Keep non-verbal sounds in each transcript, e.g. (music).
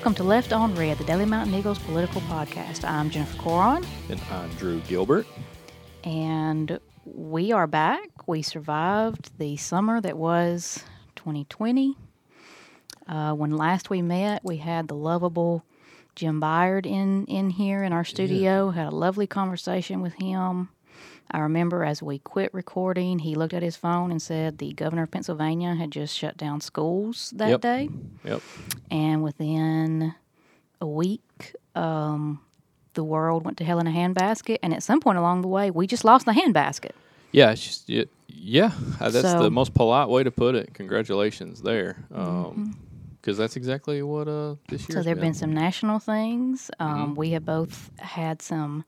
Welcome to Left on Red, the Daily Mountain Eagles political podcast. I'm Jennifer Cohron, And I'm Drew Gilbert. and we are back. We survived the summer that was 2020. Uh, when last we met, we had the lovable Jim Byard in, in here in our studio, had a lovely conversation with him. I remember as we quit recording, he looked at his phone and said the governor of Pennsylvania had just shut down schools that Yep. day. Yep. and within a week, um, the world went to hell in a handbasket. And at some point along the way, we just lost the handbasket. Yeah, it's just, yeah, yeah, uh, that's So- Mm-hmm. the most polite way to put it. Congratulations there. Because that's exactly what uh, this year So there have been some national things. Um, We have both had some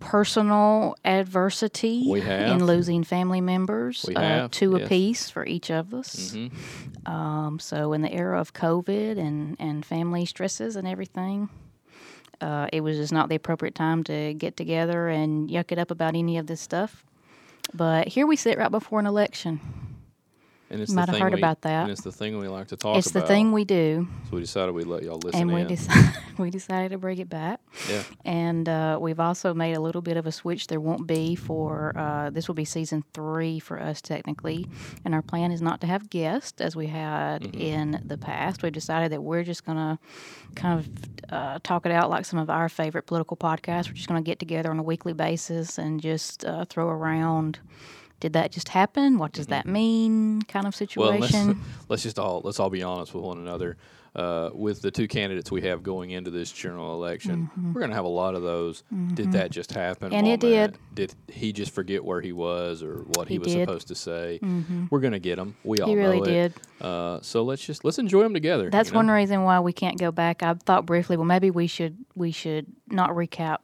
personal adversity We in losing family members, We uh, have, two yes. apiece for each of us. Mm-hmm. Um, so in the era of COVID and, and family stresses and everything, uh, it was just not the appropriate time to get together and yuck it up about any of this stuff. But here we sit right before an election. And it's Might the have heard we, about that. And it's the thing we like to talk it's about. It's the thing we do, So we decided we'd let y'all listen and we in. decided (laughs) we decided to bring it back. yeah. And uh, we've also made a little bit of a switch. There won't be for uh, this will be season three for us technically, and our plan is not to have guests as we had Mm-hmm. in the past. We've decided that we're just gonna kind of uh, talk it out like some of our favorite political podcasts. We're just gonna get together on a weekly basis and just uh, throw around. Did that just happen? What does that mean? Kind of Mm-hmm. Well, let's, situation. (laughs) let's just all let's all be honest with one another. Uh, with the two candidates we have going into this general election, we're going to have a lot of those. Did that just happen? Mm-hmm. And it did. Did he just forget where he was or what he, He was did. supposed to say? We're going to get them. We all he really know did. Uh, so let's just let's enjoy them together. That's you know? one reason why we can't go back. I thought briefly, well, maybe we should we should not recap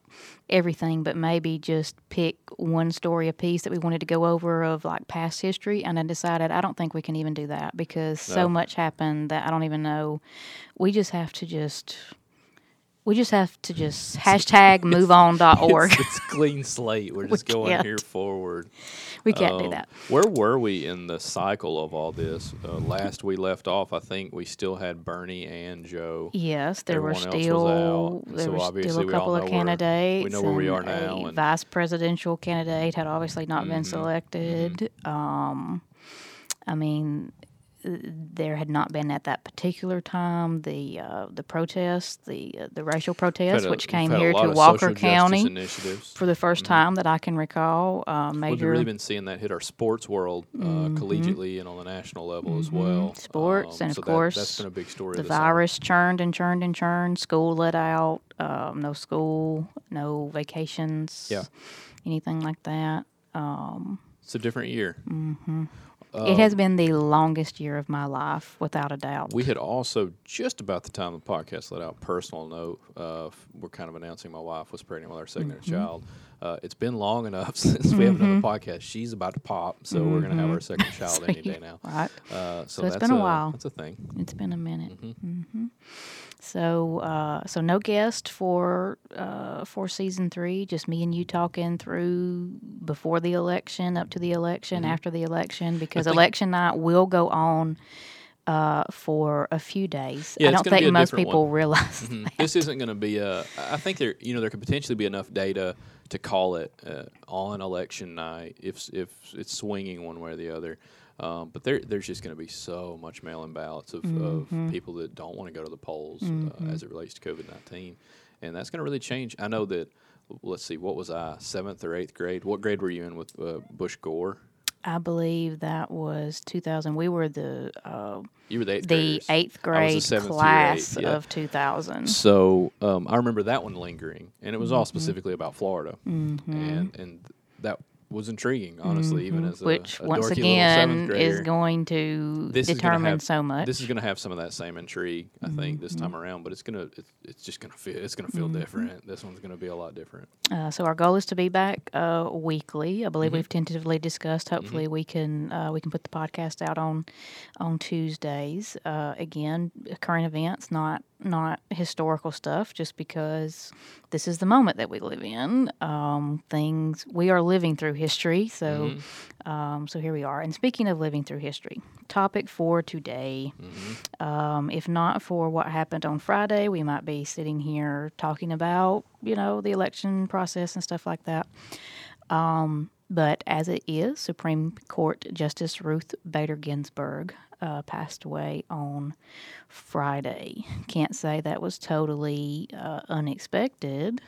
everything, but maybe just pick one story a piece that we wanted to go over of like past history. And I decided I don't think we can even do that because so much happened that I don't even know. We just have to just we just have to just hashtag (laughs) moveon.org. It's, it's clean slate. We're (laughs) just going can't. here forward. we can't do Um, that. Where were we in the cycle of all this? Uh, last we left off, I think we still had Bernie and Joe. Yes, there were Everyone was still there so were still a couple of know where- we candidates. know where we are now, A vice presidential candidate had obviously not been Mhm, selected. Um, I mean, there had not been at that particular time the uh, the protests, the uh, the racial protests, a- which came here to Walker County for the 1st time that I can recall. Uh, We've major really been seeing that hit our sports world uh, collegiately and on the national level as well. Mm-hmm. Sports, and so of course, that's been a big story. the this summer. virus churned and churned and churned. School let out. Um, no school, no vacations. Yeah. anything like that. It's a different year. It has been the longest year of my life, without a doubt. We had also just about the time the podcast let out. Personal note: uh, we're kind of announcing my wife was pregnant with our 2nd Mm-hmm. child. Uh, it's been long enough (laughs) since we have another podcast. She's about to pop, so we're going to have our second (laughs) child any day now. (laughs) right. Uh, so, Mm-hmm. it's that's been a while. That's a thing. It's been a minute. So, uh, so no guest for uh, for season three. Just me and you talking through before the election, up to the election, after the election, because think- election night will go on uh, for a few days. Yeah, I don't think most people one. realize. Mhm. (laughs) This isn't going to be a. I think there, you know, there could potentially be enough data to call it uh, on election night if if it's swinging one way or the other. Um, but there, there's just going to be so much mail-in ballots of, Mm-hmm. of people that don't want to go to the polls uh, as it relates to COVID nineteen, and that's going to really change. I know that. Let's see, what was I seventh or eighth grade? What grade were you in with uh, Bush Gore? I believe that was 2000. We were the uh, You were the eighth the eighth was the grade class eighth, yeah. of 2000. So um, I remember that one lingering, and it was Mm-hmm. all specifically about Florida, and and that was intriguing, honestly, even as a, Mm-hmm. which a once again is going to This determine have- so much. This is going to have some of that same intrigue, I think, this Mm-hmm. time around. But it's gonna, it's, it's just gonna feel, it's gonna feel different. This one's gonna be a lot different. Uh, so our goal is to be back uh, weekly. I believe Mm-hmm. we've tentatively discussed. Hopefully, we can uh, we can put the podcast out on on Tuesdays. Uh, again, current events, not not historical stuff, just because this is the moment that we live in. Um, things we are living through history, so um, so here we are. And speaking of living through history, topic for today. Um, if not for what happened on Friday, we might be sitting here talking about you know the election process and stuff like that. Um, but as it is, Supreme Court Justice Ruth Bader Ginsburg uh, passed away on Friday. Can't say that was totally uh, unexpected.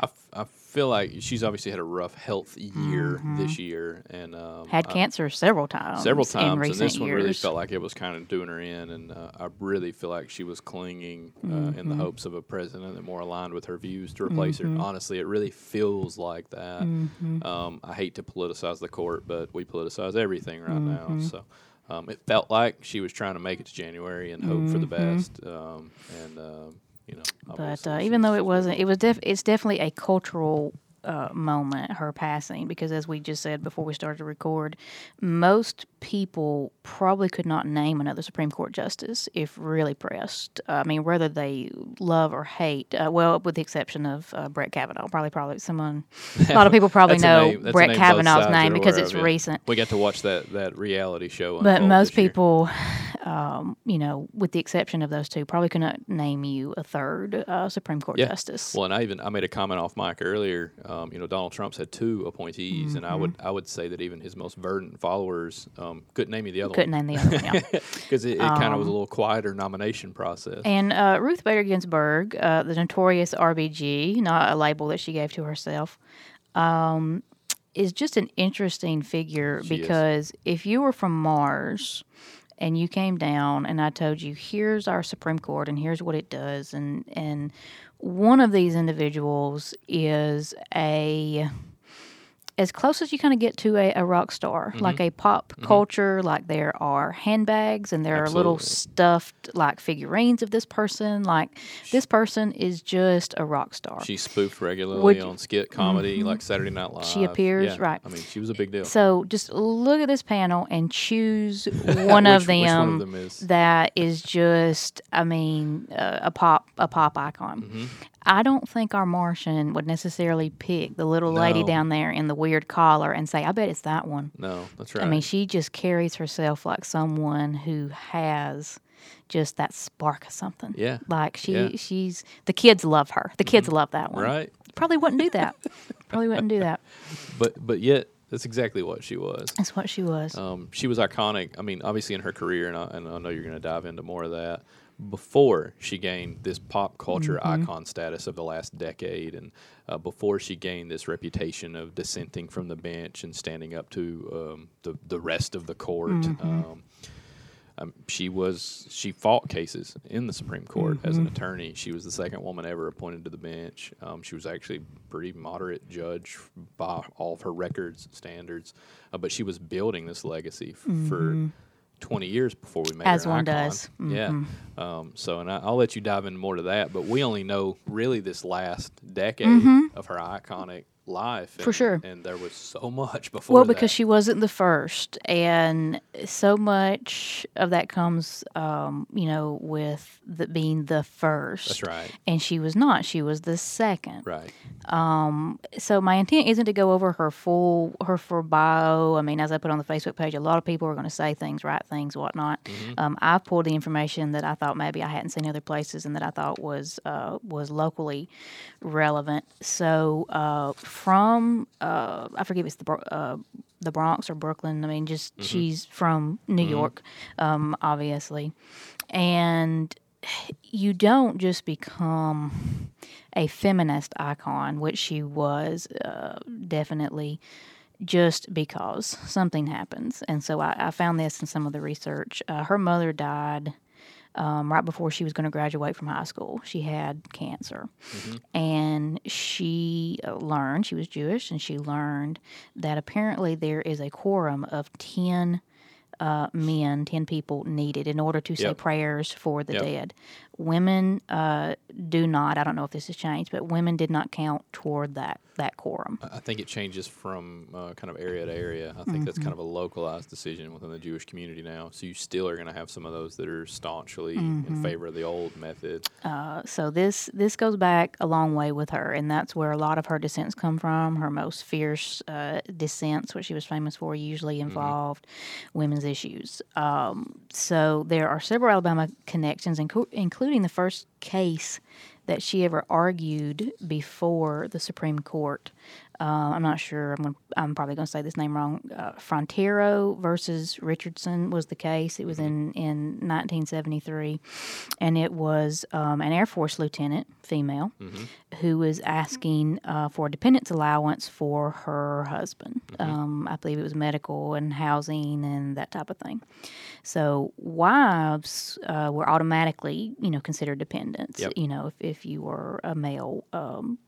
I, f- I feel like she's obviously had a rough health year this year, and um, Mm-hmm. Had I- cancer several times. several in times, and recent this one really felt like it was kind of doing her in. And uh, I really feel like she was clinging uh, in the Mm-hmm. hopes of a president that more aligned with her views to replace her. Honestly, it really feels like that. Mm-hmm. Um, I hate to politicize the court, but we politicize everything right Mm-hmm. now. So. Um, it felt like she was trying to make it to January and hope for the best, um, and um, you know. But uh, even though it wasn't, it was def- it's definitely a cultural uh, moment, her passing, because as we just said before we started to record, most people probably could not name another Supreme Court justice if really pressed. I mean, whether they love or hate, uh, well, with the exception of uh, Brett Kavanaugh, probably probably someone, a lot of people probably know name- Brett name Kavanaugh's name because it's of, yeah. recent. We got to watch that that reality show. But most people, um, you know, with the exception of those two, probably couldn't name you a third uh, Supreme Court Yeah. justice. Well, and I even I made a comment off mic earlier. Um, you know, Donald Trump's had two appointees, and I would Mm-hmm. I would say that even his most verdant followers um, couldn't name me the other couldn't one name the other one. Yeah. (laughs) because it, it kind of was a little quieter nomination process. And uh, Ruth Bader Ginsburg, uh, the notorious RBG, not a label that she gave to herself, um, is just an interesting figure She is. because if you were from Mars and you came down and I told you, here's our Supreme Court and here's what it does, and, and one of these individuals is a as close as you kind of get to a, a rock star, Mm-hmm. like a pop culture, like there are handbags and there are little stuffed like figurines of this person. Like this person is just a rock star. she spoofed regularly Would- on skit comedy like Saturday Night Live. She appears, Yeah. right. I mean, she was a big deal. so just look at this panel and choose (laughs) one Which- of which one of them, them is- that is just, I mean, uh, a pop a pop icon. Mm-hmm. I don't think our Martian would necessarily pick the little lady down there in the weird collar and say, "I bet it's that one." no, that's right. I mean, she just carries herself like someone who has just that spark of something. Yeah. Like she, Yeah. Mm-hmm. she's the kids love her. The kids love that one. right. Probably wouldn't do that. Probably wouldn't do that. (laughs) But but yet that's exactly what she was. That's what she was. Um, she was iconic. I mean, obviously in her career, and I, and I know you're going to dive into more of that. Before she gained this pop culture Mm-hmm. icon status of the last decade, and uh, before she gained this reputation of dissenting from the bench and standing up to um, the the rest of the court, Mm-hmm. um, um, she was she fought cases in the Supreme Court as an Mm-hmm. attorney. She was the second woman ever appointed to the bench. Um, she was actually a pretty moderate judge by all of her records standards, uh, but she was building this legacy f- for. 20 years before we made Mm-hmm. As one icon. does. Yeah. Um, so, and I, I'll let you dive into more to that, but we only know really this last decade of her iconic life. Mm-hmm. For sure. And there was so much (laughs) before well, that. because she wasn't the first, and so much of that comes, um, you know, with the, being the first. That's right. And she was not. She was the second. Right. so my intent isn't to go over her full her full bio. I mean, as I put on the Facebook page, a lot of people are going to say things, write things, whatnot. Mm-hmm. Um, I've pulled the information that I thought maybe I hadn't seen other places and that I thought was uh, was locally relevant. So uh, from uh, I forget if it's the uh, the Bronx or Brooklyn. I mean, just Mm-hmm. she's from New York, um, obviously, and you don't just become a feminist icon, which she was uh, definitely just because something happens. And so I, I found this in some of the research. Uh, her mother died um, right before she was going to graduate from high school. She had cancer. And she uh, learned, she was Jewish, and she learned that apparently there is a quorum of 10 uh, men, 10 people needed in order to say prayers for the Yep. dead. Women uh, do not. I don't know if this has changed, but women did not count toward that that quorum. I think it changes from uh, kind of area to area. I think that's kind Mm-hmm. of a localized decision within the Jewish community now. So you still are going to have some of those that are staunchly in favor of the old method. Uh, so this this goes back a long way with her, and that's where a lot of her dissents come from. Her most fierce uh, dissents, what she was famous for, usually involved women's issues. Um, so there are several Alabama connections, inclu- including the first case that she ever argued before the Supreme Court. Uh, I'm not sure. I'm, gonna, I'm probably going to say this name wrong. Uh, Frontiero versus Richardson was the case. It was in, in 1973, and it was um, an Air Force lieutenant, female, who was asking uh, for a dependence allowance for her husband. Um, I believe it was medical and housing and that type of thing. So wives uh, were automatically, you know, considered dependents. Yep. You know, if, if you were a male um,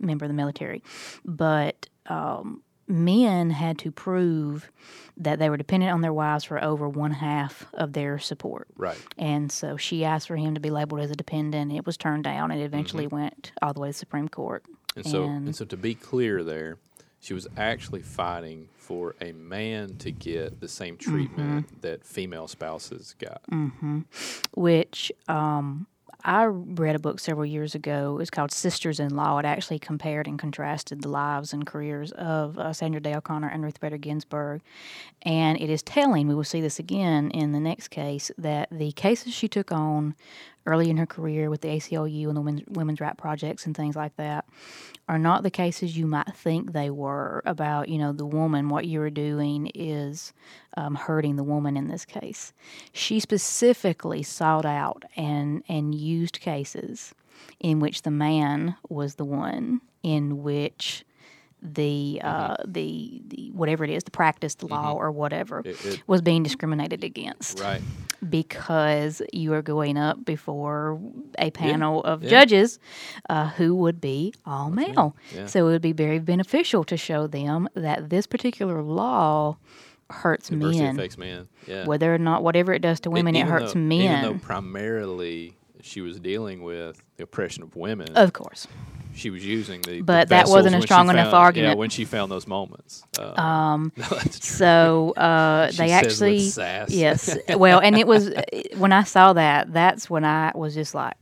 member of the military, but um, men had to prove that they were dependent on their wives for over one half of their support. Right. And so she asked for him to be labeled as a dependent. It was turned down, and it eventually went all the way to the Supreme Court. And so, And- and so to be clear, there, she was actually fighting for a man to get the same treatment that female spouses got. which um, I read a book several years ago. It was called Sisters in Law. It actually compared and contrasted the lives and careers of uh, Sandra Day O'Connor and Ruth Bader Ginsburg. And it is telling, we will see this again in the next case, that the cases she took on early in her career with the ACLU and the women's, women's right projects and things like that are not the cases you might think they were about, you know, the woman, what you were doing is um, hurting the woman in this case. She specifically sought out and, and used cases in which the man was the one in which the uh, the the whatever it is, the practice, the law, or whatever, It- it- was being discriminated against Right. because you are going up before a panel of yeah. judges uh, who would be all male. yeah. So it would be very beneficial to show them that this particular law hurts men. affects men. Yeah. Whether or not, whatever it does to women, it Even hurts though, men. Even though primarily she was dealing with the oppression of women, of course. she was using the. the But that wasn't a strong enough found- argument. Yeah, when she found those moments. Uh, um. (laughs) So uh, (laughs) they actually, sass. yes. (laughs) Well, and it was when I saw that. That's when I was just like,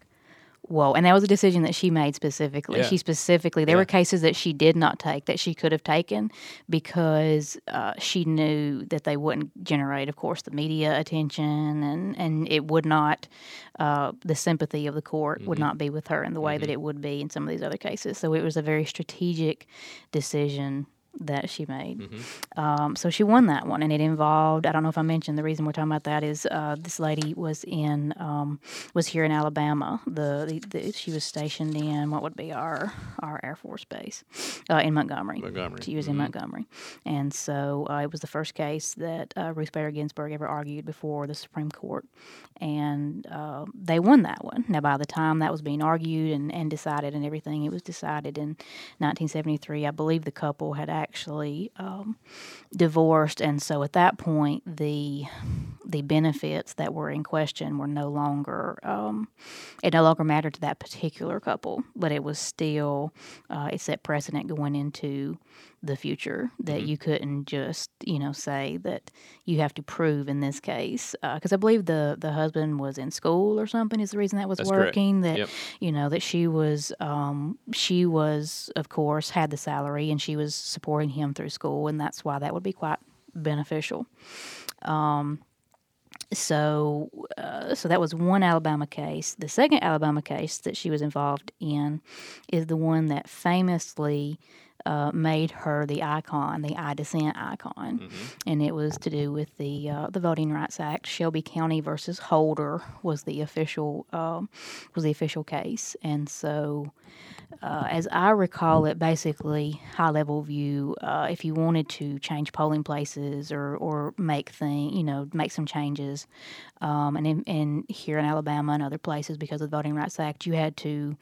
"Whoa!" And that was a decision that she made specifically. Yeah. She specifically there Yeah. were cases that she did not take that she could have taken because uh, she knew that they wouldn't generate, of course, the media attention, and and it would not. Uh, the sympathy of the court Mm-hmm. would not be with her in the way that it would be in some of these other cases. So it was a very strategic decision that she made. Mm-hmm. Um, so she won that one, and it involved. I don't know if I mentioned the reason we're talking about that is uh, this lady was in um, was here in Alabama. The, the, the she was stationed in what would be our our Air Force base uh, in Montgomery. Montgomery. She was in Montgomery, and so uh, it was the first case that uh, Ruth Bader Ginsburg ever argued before the Supreme Court, and uh, they won that one. Now, by the time that was being argued and, and decided and everything, it was decided in 1973. I believe the couple had actually um, divorced, and so at that point, the the benefits that were in question were no longer um, it no longer mattered to that particular couple, but it was still uh, it set precedent going into the future that Mm-hmm. you couldn't just you know say that you have to prove in this case because I believe the the husband was in school or something is the reason that was That's correct. working that Yep. you know that she was um, she was of course had the salary and she was supporting him through school and that's why that would be quite beneficial so uh, so that was one Alabama case. The second Alabama case that she was involved in is the one that famously uh, made her the icon, the I dissent icon, and it was to do with the uh, the Voting Rights Act. Shelby County versus Holder was the official um, was the official case, and so uh, as I recall it, basically high level view. Uh, if you wanted to change polling places or or make thing, you know, make some changes, um, and in, and here in Alabama and other places because of the Voting Rights Act, you had to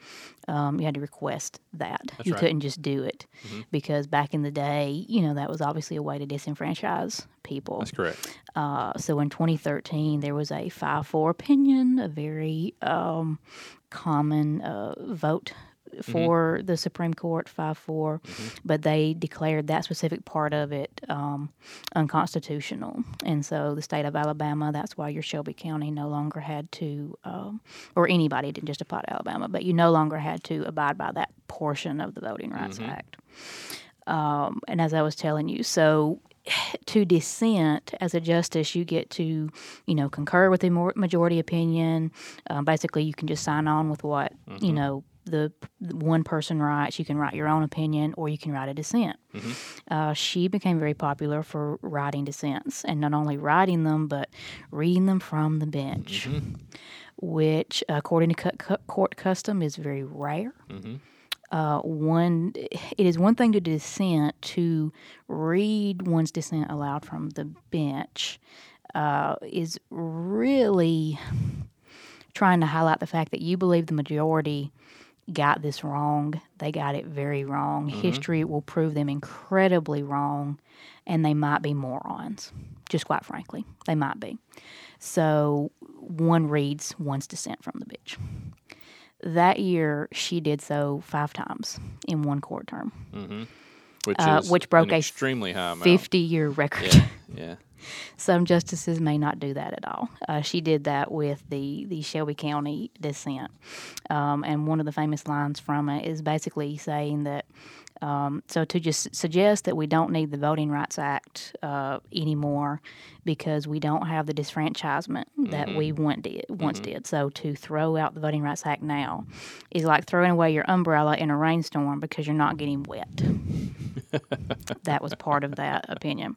um, you had to request that. you right. couldn't just do it. because back in the day, you know, that was obviously a way to disenfranchise people. That's correct. Uh, so in 2013, there was a 5 4 opinion, a very um, common uh, vote for the Supreme Court, 5 4, but they declared that specific part of it um, unconstitutional. And so the state of Alabama, that's why your Shelby County no longer had to, um, or anybody, didn't just apply to Alabama, but you no longer had to abide by that portion of the Voting Rights Act. Um, and as I was telling you, so (sighs) to dissent as a justice, you get to, you know, concur with the majority opinion. Um, basically, you can just sign on with what you know the, one person writes. You can write your own opinion, or you can write a dissent. Uh, she became very popular for writing dissents, and not only writing them, but reading them from the bench, which, according to court custom, is very rare uh, one it is one thing to dissent to read one's dissent aloud from the bench uh, is really trying to highlight the fact that you believe the majority got this wrong. They got it very wrong. History will prove them incredibly wrong and they might be morons just quite frankly. They might be. So one reads one's dissent from the bench that year she did so five times in one court term, Which Uh, which broke an a extremely high amount. 50 year record. Yeah, yeah. (laughs) Some justices may not do that at all. Uh, she did that with the, the Shelby County dissent. Um, and one of the famous lines from it is basically saying that um, so to just suggest that we don't need the Voting Rights Act uh, anymore because we don't have the disfranchisement that we once did. Once did. So to throw out the Voting Rights Act now is like throwing away your umbrella in a rainstorm because you're not getting wet. (laughs) that was part of that opinion.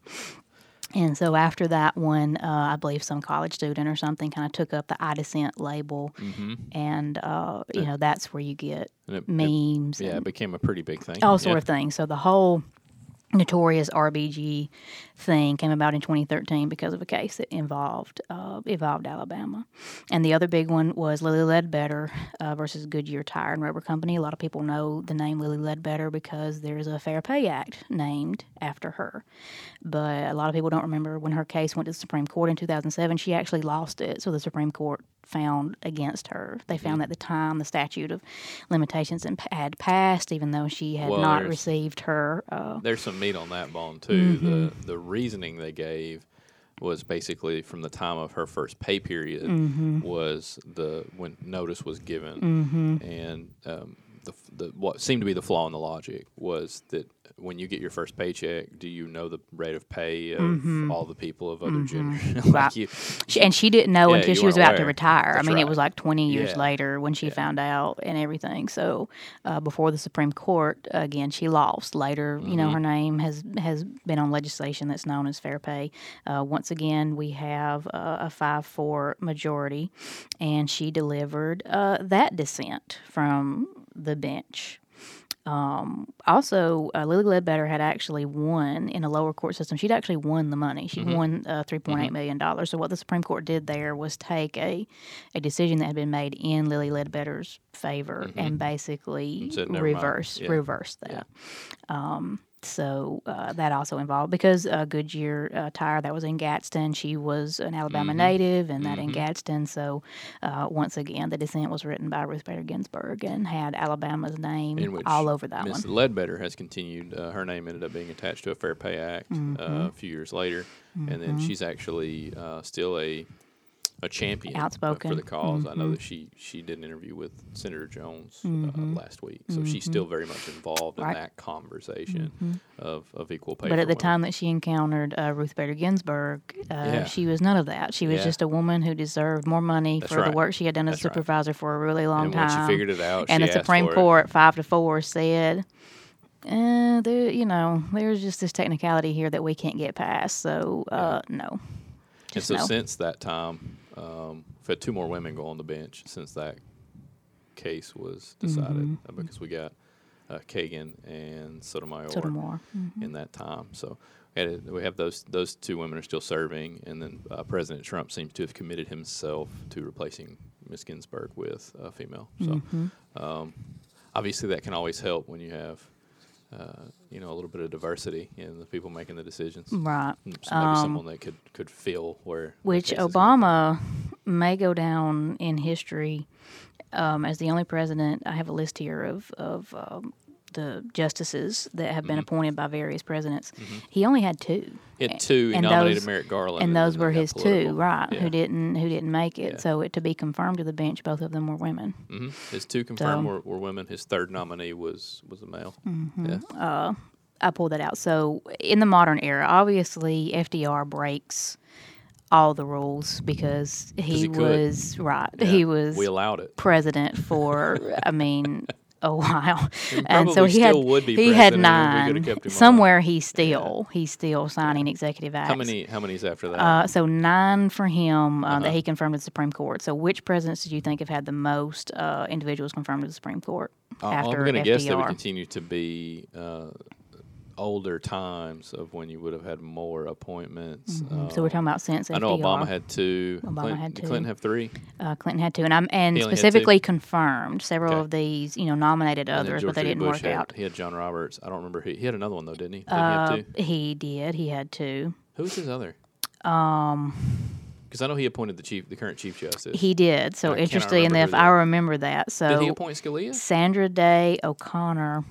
And so after that one, uh, I believe some college student or something kind of took up the I dissent label, and uh, you know that's where you get it- it- memes Yeah, and it became a pretty big thing. all sort Yeah. of things. So the whole notorious RBG thing came about in 2013 because of a case that involved uh, involved Alabama, and the other big one was Lily Ledbetter uh, versus Goodyear Tire and Rubber Company. A lot of people know the name Lily Ledbetter because there's a Fair Pay Act named after her, but a lot of people don't remember when her case went to the Supreme Court in 2007. She actually lost it, so the Supreme Court found against her. They found at the time the statute of limitations had- had passed, even though she had Well, not received her. Uh, There's some meat on that bone too. Mm-hmm. The the reasoning they gave was basically from the time of her first pay period Mm-hmm. was the when notice was given, and um, the the what seemed to be the flaw in the logic was that when you get your first paycheck, do you know the rate of pay of all the people of other? Mm-hmm. (laughs) Right. like you, she, and she didn't know Yeah, until she was about to retire. That's I mean, it was like 20 years Yeah. later when she found out and everything. So uh, before the Supreme Court, again, she lost. Later, you Mm-hmm. know, her name has has been on legislation that's known as fair pay. Uh, once again, we have uh, a five-four majority, and she delivered uh, that dissent from the bench. Um, also, uh, Lily Ledbetter had actually won in a lower court system. She'd actually won the money. She won uh, three million dollars. So what the Supreme Court did there was take a a decision that had been made in Lily Ledbetter's favor and basically Said, "Never reverse Yeah. reverse that. Um, so uh, that also involved because uh, Goodyear uh, Tire that was in Gadsden. She was an Alabama Mm-hmm. native, and that in Gadsden. So uh, once again, the dissent was written by Ruth Bader Ginsburg and had Alabama's name all over that Miss one. Ledbetter has continued. Uh, her name ended up being attached to a Fair Pay Act Mm-hmm. uh, a few years later, and then she's actually uh, still a a champion uh, Outspoken. for the because I Mm-hmm. know that she she did an interview with Senator Jones uh, last week, so she's still very much involved in Mm-hmm. That conversation of, of equal pay. But at the women. time that she encountered uh, Ruth Bader Ginsburg, uh, Yeah. she was none of that. She was Yeah. just a woman who deserved more money That's for right. the work she had done as a That's right. supervisor for a really long and time. she figured it out, and the Supreme. Court, five to four, said, eh, there, you know, there's just this technicality here that we can't get past. So, uh, no. And so no. since that time, um, we've had two more women go on the bench since that case was decided Mm-hmm. uh, because we got uh, Kagan and Sotomayor, Sotomayor. in that time. So we, we have those those two women are still serving, and then uh, President Trump seems to have committed himself to replacing Ms. Ginsburg with a female. So Mm-hmm. um, obviously that can always help when you have uh, you know, a little bit of diversity in the people making the decisions. Right. Mm, So maybe someone that could could feel where. Which case is going. Obama may go down in history um, as the only president. I have a list here of of um, the justices that have Mm-hmm. been appointed by various presidents. He only had two. He had two. He and nominated those- Merrick Garland, and those were his two, right? Yeah. Who didn't who didn't make it. Yeah. So it, to be confirmed to the bench, both of them were women. hmm His two confirmed So- were, were women. His third nominee was was a male. Mm-hmm. Yeah. I pulled that out. So in the modern era, obviously FDR breaks all the rules because he, he was right. Yeah. He was We allowed it. president for (laughs) I mean a (laughs) while, And so he had would be he had nine. kept him on. Somewhere he's still he's still signing executive acts. How many? How many's after that? Uh, so nine for him uh, Uh-huh. that he confirmed to the Supreme Court. So which presidents did you think have had the most uh, individuals confirmed to the Supreme Court Uh, after I'm going to guess they would continue to be uh, older times of when you would have had more appointments. Mm-hmm. so we're Um, talking about since I know FDR. Obama had two. Obama Clinton, had did two. Clinton have three. uh, Clinton had two, and I'm and He only had two? specifically confirmed several Okay. of these. You know, nominated And others, but they didn't Bush work had, out. He had John Roberts. I don't remember. Who, he had another one though, didn't he? Did Uh, he he did. He had two. Who was his other? Um, Because I know he appointed the chief, the current chief justice. he did. So I cannot interesting remember enough, I remember that. So Did he appoint Scalia? Sandra Day O'Connor.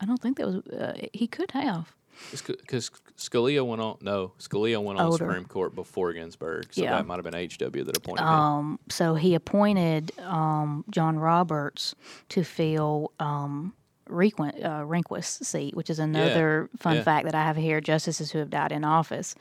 I don't think that was. Uh, he could have. Because Scalia went on. No, Scalia went on Older. the Supreme Court before Ginsburg. So Yeah. that might have been HW that appointed him. Um, so he appointed um, John Roberts to fill um, Requ- uh, Rehnquist's seat, which is another fun yeah. fact that I have here: justices who have died in office.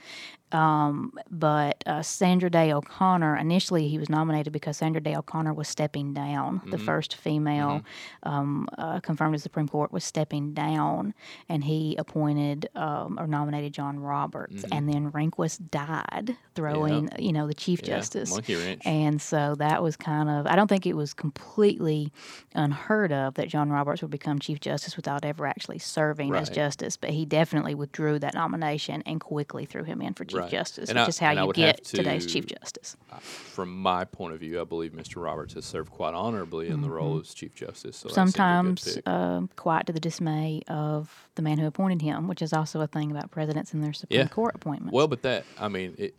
Um, but uh, Sandra Day O'Connor, initially he was nominated because Sandra Day O'Connor was stepping down. The first female um, uh, confirmed to the Supreme Court was stepping down, and he appointed um, or nominated John Roberts. And then Rehnquist died, throwing you know the Chief Yeah, Justice. monkey wrench. And so that was kind of, I don't think it was completely unheard of that John Roberts would become Chief Justice without ever actually serving as Justice, but he definitely withdrew that nomination and quickly threw him in for Chief Right. Justice, And which I- is how you get today's Chief Justice. From my point of view, I believe Mr. Roberts has served quite honorably in the role as Chief Justice. So that seems a good Mm-hmm. Sometimes uh, quite to the dismay of the man who appointed him, which is also a thing about presidents and their Supreme Yeah. Court appointments. Well, but that I mean, it,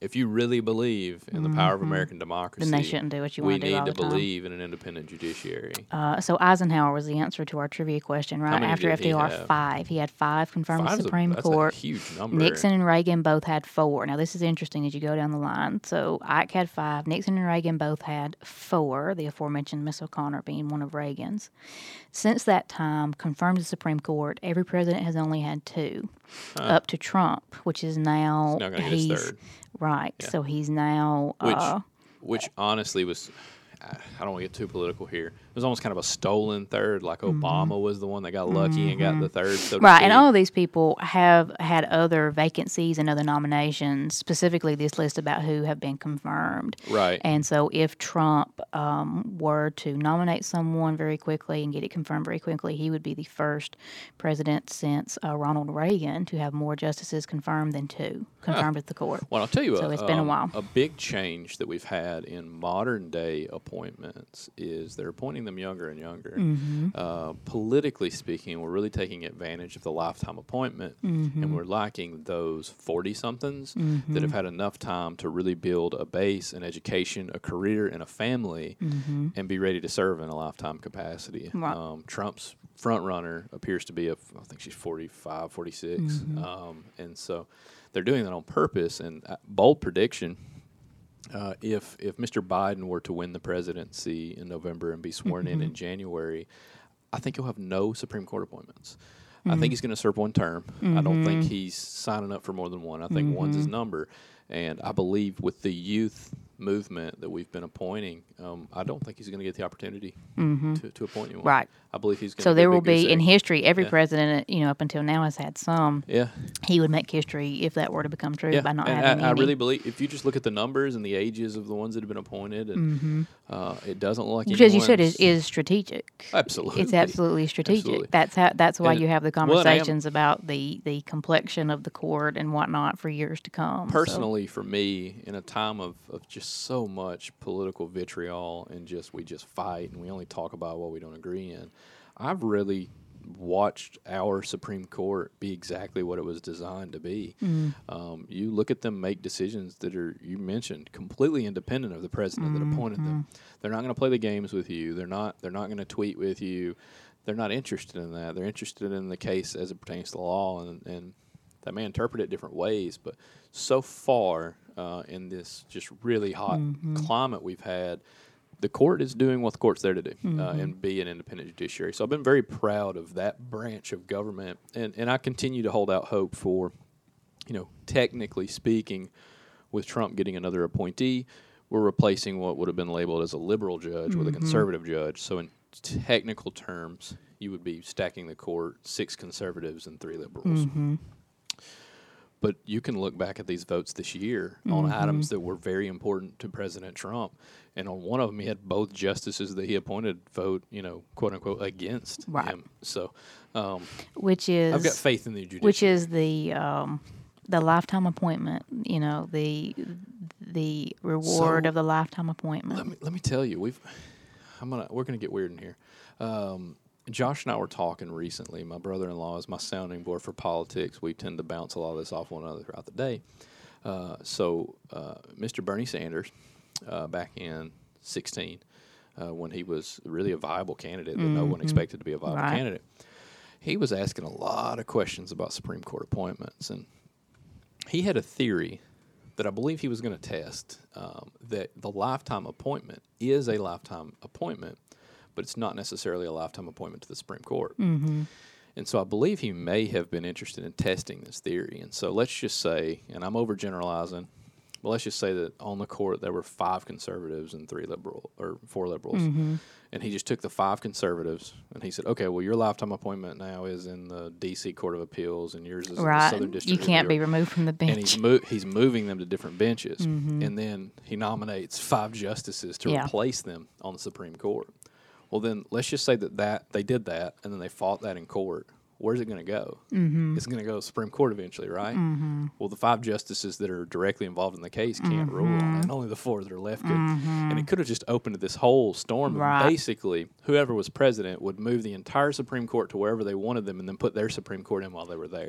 if you really believe in the power of American democracy, Mm-hmm. then they shouldn't do what you we want to do need all to the time. believe in an independent judiciary. Uh, so Eisenhower was the answer to our trivia question, right? After FDR, five. He had five confirmed Five's a- Supreme that's Court. a huge number. Nixon and Reagan both had four. Now, this is interesting as you go down the line. So, Ike had five. Nixon and Reagan both had four, the aforementioned Miss O'Connor being one of Reagan's. Since that time, confirmed the Supreme Court, every president has only had two, up to Trump, which is now. He's he's- Right. So, he's now. which uh, which honestly was I don't want to get too political here. It was almost kind of a stolen third, like Obama was the one that got lucky and got the third. So Mm-hmm. Right, and all of these people have had other vacancies and other nominations. Specifically, this list about who have been confirmed. right. And so, if Trump um, were to nominate someone very quickly and get it confirmed very quickly, he would be the first president since uh, Ronald Reagan to have more justices confirmed than two confirmed at the court. Well, I'll tell you, So a, it's been a um, while. A big change that we've had in modern day appointments is they're appointing them younger and younger. Mm-hmm. Uh, politically speaking, we're really taking advantage of the lifetime appointment, Mm-hmm. and we're lacking those forty somethings that have had enough time to really build a base, an education, a career, and a family, and be ready to serve in a lifetime capacity. Mm-hmm. Um, Trump's front runner appears to be a, I think she's 45, 46. Mm-hmm. Um, and so they're doing that on purpose. And uh, bold prediction uh, if if Mr. Biden were to win the presidency in November and be sworn in Mm-hmm. in January, I think he'll have no Supreme Court appointments. I Mm-hmm. think he's going to serve one term. I don't think he's signing up for more than one. I think one's Mm-hmm. his number, and I believe with the youth movement that we've been appointing, um, I don't think he's going to get the opportunity to, to appoint anyone. Mm-hmm. Right. I believe he's going. To So there will be in history every Yeah. president, you know, up until now has had some. Yeah, He would make history if that were to become true yeah. by not and having I, I really believe if you just look at the numbers and the ages of the ones that have been appointed, and uh, it doesn't look like Which, as you said, anyone's- is, is strategic. Absolutely. It's absolutely strategic. Absolutely. That's how. That's why And- you have the well, and I am- conversations about the the complexion of the court and whatnot for years to come. So- personally for me in a time of, of just so much political vitriol and just we just fight and we only talk about what we don't agree in i've really watched our Supreme Court be exactly what it was designed to be. Mm. Um, you look at them make decisions that are you mentioned completely independent of the president that appointed them. Mm-hmm. They're not going to play the games with you. They're not. They're not going to tweet with you. They're not interested in that. They're interested in the case as it pertains to law, and and that may interpret it different ways. But so far uh, in this just really hot Mm-hmm. climate we've had, the court is doing what the court's there to do uh, Mm-hmm. and be an independent judiciary. So I've been very proud of that branch of government, and and I continue to hold out hope for, you know, technically speaking, with Trump getting another appointee, we're replacing what would have been labeled as a liberal judge with a conservative judge. So in technical terms, you would be stacking the court six conservatives and three liberals. But you can look back at these votes this year on items that were very important to President Trump, and on one of them, he had both justices that he appointed vote, you know, quote unquote, against Right. him. So um, which is I've got faith in the judiciary. which is the um, the lifetime appointment. You know the the reward So, of the lifetime appointment. let me let me tell you, we've I'm gonna we're gonna get weird in here. Um, Josh and I were talking recently. My brother-in-law is my sounding board for politics. We tend to bounce a lot of this off one another throughout the day. Uh, so, uh, Mr. Bernie Sanders, uh, back in 16, uh, when he was really a viable candidate that no one expected to be a viable Right. candidate, he was asking a lot of questions about Supreme Court appointments, and he had a theory that I believe he was going to test um, that the lifetime appointment is a lifetime appointment, but it's not necessarily a lifetime appointment to the Supreme Court. Mm-hmm. And so I believe he may have been interested in testing this theory. And so let's just say, and I'm overgeneralizing, but let's just say that on the court there were five conservatives and three liberal or four liberals. Mm-hmm. And he just took the five conservatives and he said, okay, well, your lifetime appointment now is in the D.C. Court of Appeals and yours is in the Southern you District. of can't be removed from the and bench. he's mo- he's moving them to different benches, Mm-hmm. and then he nominates five justices to Yeah. replace them on the Supreme Court. Well, then let's just say that that they did that, and then they fought that in court. Where's it going to go? Mm-hmm. It's going to go to Supreme Court eventually, right? Mm-hmm. Well, the five justices that are directly involved in the case can't rule on it, and only the four that are left could. And it could have just opened this whole storm. Right. Basically, whoever was president would move the entire Supreme Court to wherever they wanted them, and then put their Supreme Court in while they were there,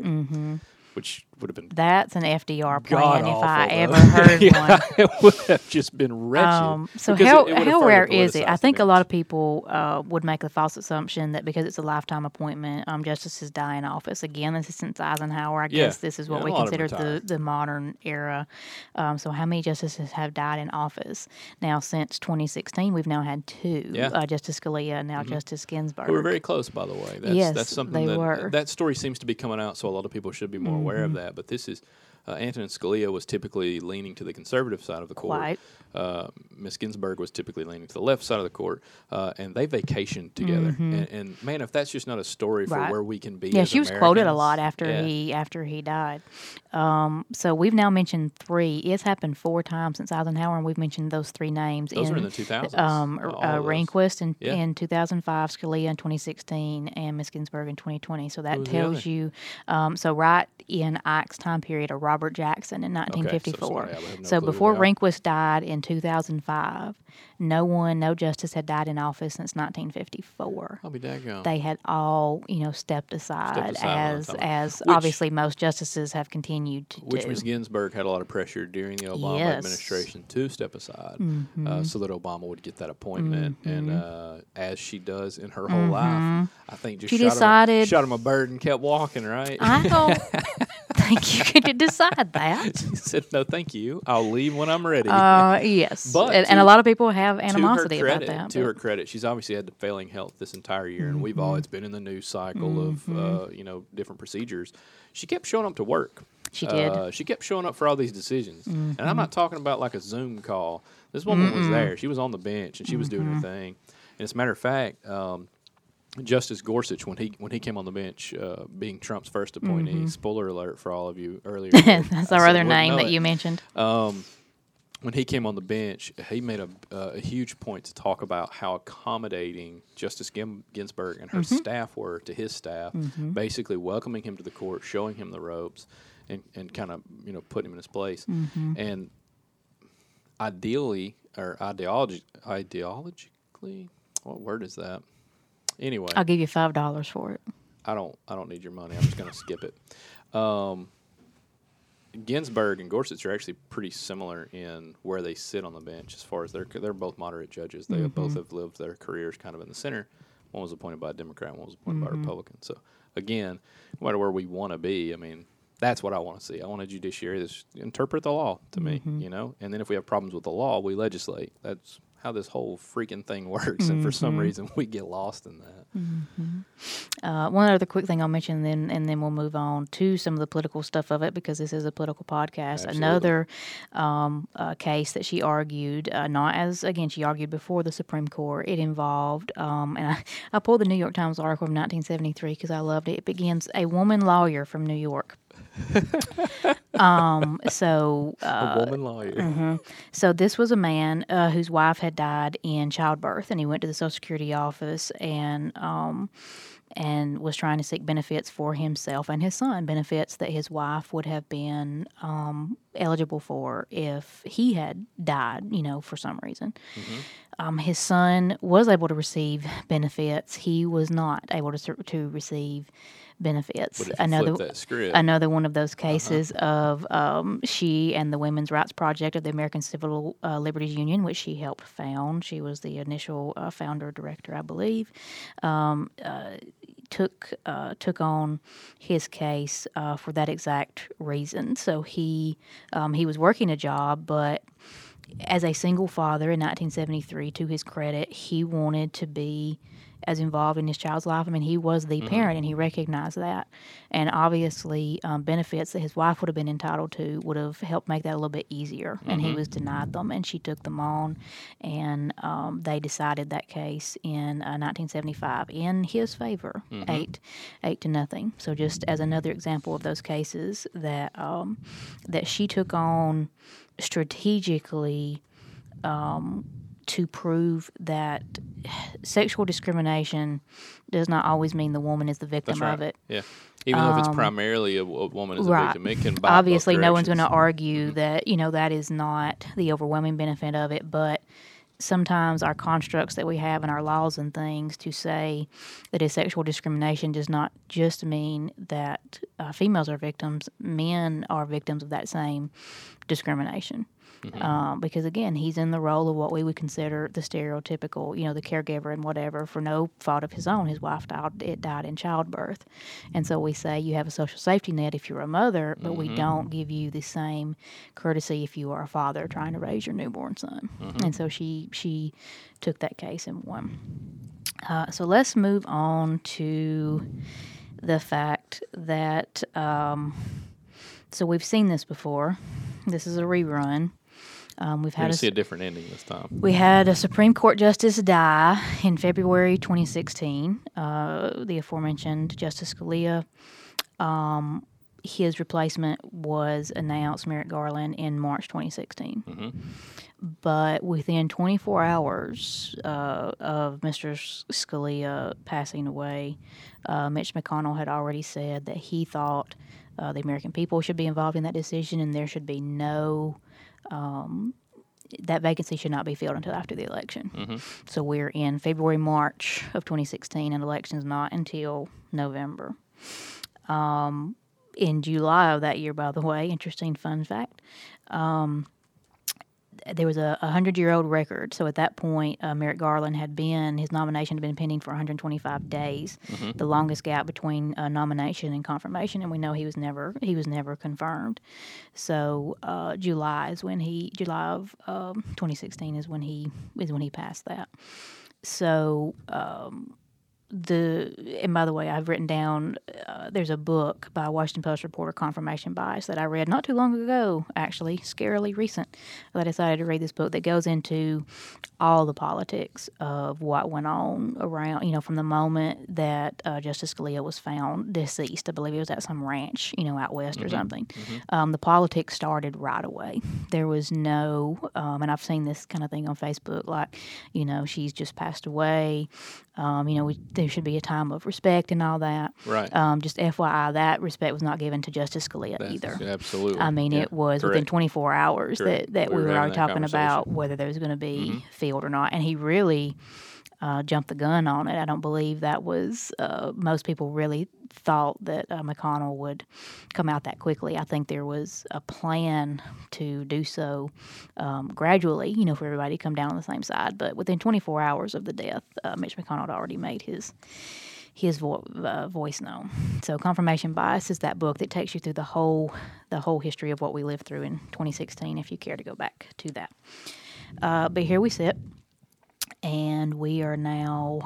which would have been That's an FDR plan if I ever heard (laughs) Yeah, one. (laughs) it would have just been wretched. Um, so how it- it how rare is it? I think a lot of people uh, would make the false assumption that because it's a lifetime appointment, um, justices die in office. Again, this is since Eisenhower. I Yeah. guess this is what Yeah, we a lot of them consider the, the modern era. Um, so how many justices have died in office? Now, since 2016, we've now had two. Mm-hmm. Uh, Justice Scalia and now Justice Ginsburg. We were very close, by the way. That's, Yes, that's something they that were. that story seems to be coming out, so a lot of people should be more aware Mm-hmm. of that. But this is uh, Antonin Scalia was typically leaning to the conservative side of the court. Quite. Uh, Miss Ginsburg was typically leaning to the left side of the court, uh, and they vacationed together. And, and man, if that's just not a story for Mm-hmm. Right. where we can be, Yeah, she was quoted a lot after yeah. he after he died. Um, so we've now mentioned three. It's happened four times since Eisenhower, and we've mentioned those three names. Those in, in the 2000s, Um, uh. Rehnquist in, Yeah. in 2005, Scalia in 2016, and Miss Ginsburg in 2020. So that Who was the tells you. Um, so right in Ike's time period, of Robert Jackson in 1954. sorry, I have no so before. Rehnquist died in 2005, no one, no justice had died in office since 1954 I'll be daggone. they had all you know stepped aside, aside as as Which- obviously most justices have continued to Which do. Miss Ginsburg had a lot of pressure during the Obama Yes. administration to step aside, Mm-hmm. uh, so that Obama would get that appointment. And uh, as she does in her whole life, I think just Mm-hmm. She shot, decided- him, shot him a bird and kept walking. Right? I (laughs) don't think you (laughs) could decide that. (laughs) she said, "No, thank you. I'll leave when I'm ready." Uh, (laughs) yes, But and, and a lot of people have animosity credit, about that. to but- her credit, she's obviously had failing health this entire year, and we've always been in the news cycle of uh, you know different procedures. She kept showing up to work. She did. Uh, she kept showing up for all these decisions, and I'm not talking about like a Zoom call. This woman was there. She was on the bench and she was doing her thing. And as a matter of fact, um, Justice Gorsuch, when he when he came on the bench, uh, being Trump's first appointee, spoiler alert for all of you earlier. (laughs) That's I our other name that it." you mentioned. um, when he came on the bench, he made a, uh, a huge point to talk about how accommodating Justice Gim- Ginsburg and her Mm-hmm. staff were to his staff, basically welcoming him to the court, showing him the ropes, and, and kind of you know putting him in his place. Mm-hmm. And ideally, or ideology, ideologically, what word is that? Anyway, I'll give you five dollars for it. I don't I don't need your money. I'm just going to skip it. Um, Ginsburg and Gorsuch are actually pretty similar in where they sit on the bench as far as they're they're both moderate judges. They mm-hmm. both have lived their careers kind of in the center. One was appointed by a Democrat, one was appointed by a mm-hmm. Republican. So again, no matter where we want to be, I mean, that's what I want to see. I want a judiciary that's interpret the law to me, mm-hmm. you know. And then if we have problems with the law, we legislate. That's how this whole freaking thing (laughs) works. And for some reason, we get lost in that. Uh, one other quick thing I'll mention, and then and then we'll move on to some of the political stuff of it because this is a political podcast. Absolutely. Another um, uh, case that she argued, uh, not as again she argued before the Supreme Court. It involved, um, and I, I pulled the New York Times article from 1973 because I loved it. It begins a woman lawyer from New York. (laughs) um, so uh, a woman lawyer. so this was a man uh, whose wife had died in childbirth, and he went to the Social Security office and um, and was trying to seek benefits for himself and his son, benefits that his wife would have been um, eligible for if he had died, you know, for some reason. Um, his son was able to receive benefits. He was not able to to receive benefits. But if you Another flip that script, another one of those cases of um, she and the Women's Rights Project of the American Civil uh, Liberties Union, which she helped found. She was the initial uh, founder director, I believe. Um, uh, took uh, took on his case uh, for that exact reason. So he um, he was working a job, but as a single father in 1973, to his credit, he wanted to be as involved in his child's life. I mean, he was the parent and he recognized that. And obviously, um, benefits that his wife would have been entitled to would have helped make that a little bit easier. And he was denied them, and she took them on. And um, they decided that case in uh, 1975 in his favor, eight, eight to nothing. So, just as another example of those cases that um, that she took on strategically um, to prove that sexual discrimination does not always mean the woman is the victim right. of it. Yeah. Even though if it's primarily a, a woman a Um, Right. victim, it can Obviously, no one's going to directions. Mm-hmm. argue that you know that is not the overwhelming benefit of it, but sometimes our constructs that we have in our laws and things to say that is sexual discrimination does not just mean that uh, females are victims; men are victims of that same discrimination. Mm-hmm. Um, because again, he's in the role of what we would consider the stereotypical, you know, the caregiver and whatever for no fault of his own. His wife died, it died in childbirth, and so we say you have a social safety net if you're a mother, but we don't give you the same courtesy if you are a father trying to raise your newborn son. And so she she took that case and won. Uh, so let's move on to the fact that um, so we've seen this before. This is a rerun. Um, we've had a, see a different ending this time. we had a Supreme Court justice die in February 2016. Uh, the aforementioned Justice Scalia. Um, his replacement was announced, Merrick Garland, in March 2016. But within 24 hours uh, of Mr. Scalia passing away, uh, Mitch McConnell had already said that he thought uh, the American people should be involved in that decision and there should be no that vacancy should not be filled until after the election. So we're in February, March of 2016, and election's not until November. Um, in July of that year, by the way, interesting fun fact, um, there was a 100 year old record. So at that point, uh, Merrick Garland had been, his nomination had been pending for 125 days, the longest gap between uh, nomination and confirmation. And we know he was never, he was never confirmed. So uh, July is when he, July of um, 2016 is when he, is when he passed that. So, um, the and by the way, I've written down. Uh, there's a book by a Washington Post reporter, Confirmation Bias, that I read not too long ago. Actually, scarily recent. I decided to read this book that goes into all the politics of what went on around. You know, from the moment that uh, Justice Scalia was found deceased, I believe it was at some ranch, you know, out west or something. Um, the politics started right away. There was no, um, and I've seen this kind of thing on Facebook, like, you know, she's just passed away. Um, you know, we, there should be a time of respect and all that. Right. Um, just FYI, that respect was not given to Justice Scalia That's either. Absolutely. I mean, Yeah, it was within 24 hours Correct. that, that We we, were already talking about whether there was going to be field or not. And he really, uh, jumped the gun on it. I don't believe that was uh, most people really thought that uh, McConnell would come out that quickly. I think there was a plan to do so um, gradually, you know, for everybody to come down on the same side. But within 24 hours of the death, uh, Mitch McConnell had already made his his vo- uh, voice known. So confirmation bias is that book that takes you through the whole the whole history of what we lived through in 2016. If you care to go back to that, uh, but here we sit, and we are now.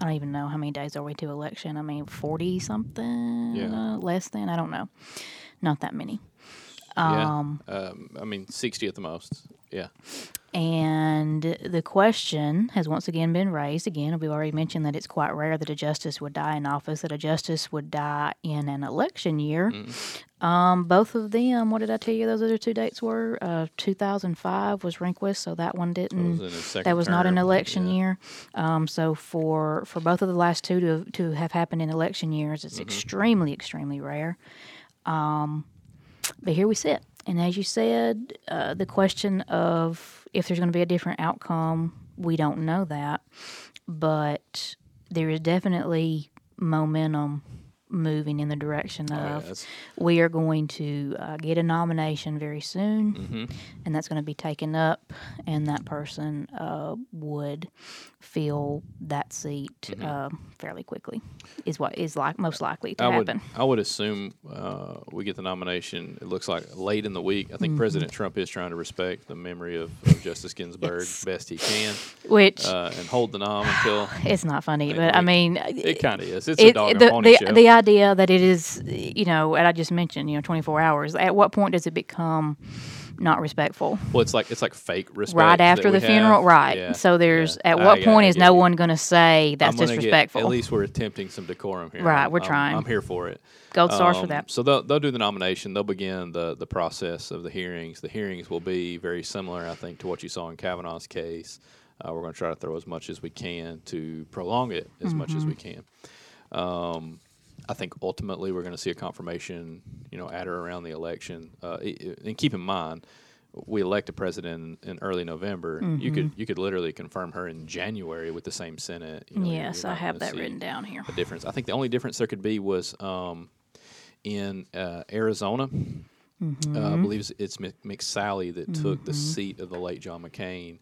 I don't even know how many days are we to election. I mean, 40 something, Yeah. uh, less than. I don't know. Not that many. Um, yeah. Um, I mean, 60 at the most. Yeah. And the question has once again been raised. Again, we've already mentioned that it's quite rare that a justice would die in office, that a justice would die in an election year. Mm-hmm. Um, both of them, what did I tell you those other two dates were? Uh, 2005 was Rehnquist, so that one didn't. was that was not an election yeah. year. Um, so for for both of the last two to to have happened in election years, it's extremely extremely rare. Um, but here we sit. And as you said, uh, the question of if there's going to be a different outcome, we don't know that. But there is definitely momentum moving in the direction Oh, of we are going to uh, get a nomination very soon, Mm-hmm. and that's going to be taken up, and that person uh, would fill that seat Mm-hmm. uh, fairly quickly. Is what is like most likely to I would, happen. I would assume uh, we get the nomination. It looks like late in the week. I think President Trump is trying to respect the memory of, of Justice Ginsburg Yes. best he can, Which uh, and hold the nom until (sighs) it's not funny, but I mean, it kind of is. It's a it, dog and pony the, show. the idea that it is, you know, and I just mentioned, you know, 24 hours. At what point does it become not respectful? well, it's like it's like fake respect. right after the funeral, have. right? Yeah, So there's yeah. at what get- point I is no one going to say that's gonna get- disrespectful? at least we're attempting some decorum here. Right, we're I'm- trying. I'm here for it. Gold stars for Um, that. So they'll, they'll do the nomination. They'll begin the, the process of the hearings. The hearings will be very similar, I think, to what you saw in Kavanaugh's case. Uh, we're going to try to throw as much as we can to prolong it as much Mm-hmm. as we can. Um, I think ultimately we're going to see a confirmation, you know, at or around the election. Uh, and keep in mind, we elect a president in, in early November. You Mm-hmm. could you could literally confirm her in January with the same Senate. You know, yes, I have that written down here. a difference. I think the only difference there could be was um, in uh, Arizona. Mm-hmm. Uh, I believe it's, it's Mc- McSally that took the seat of the late John McCain,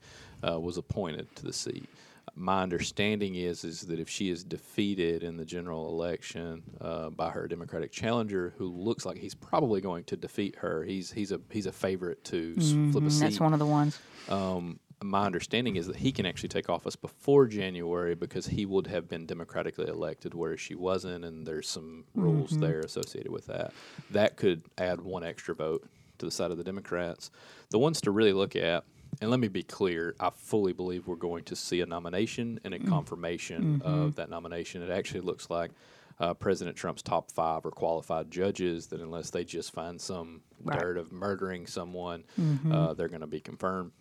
uh, was appointed to the seat. My understanding is is that if she is defeated in the general election uh, by her Democratic challenger, who looks like he's probably going to defeat her, he's he's a he's a favorite to s flip a seat. That's one of the ones. Um, my understanding is that he can actually take office before January because he would have been democratically elected, whereas she wasn't, and there's some rules there associated with that. That could add one extra vote to the side of the Democrats. The ones to really look at, and let me be clear, I fully believe we're going to see a nomination and a confirmation of that nomination. It actually looks like. Uh, President Trump's top five are qualified judges that, unless they just find some Right. dirt of murdering someone, uh, they're going to be confirmed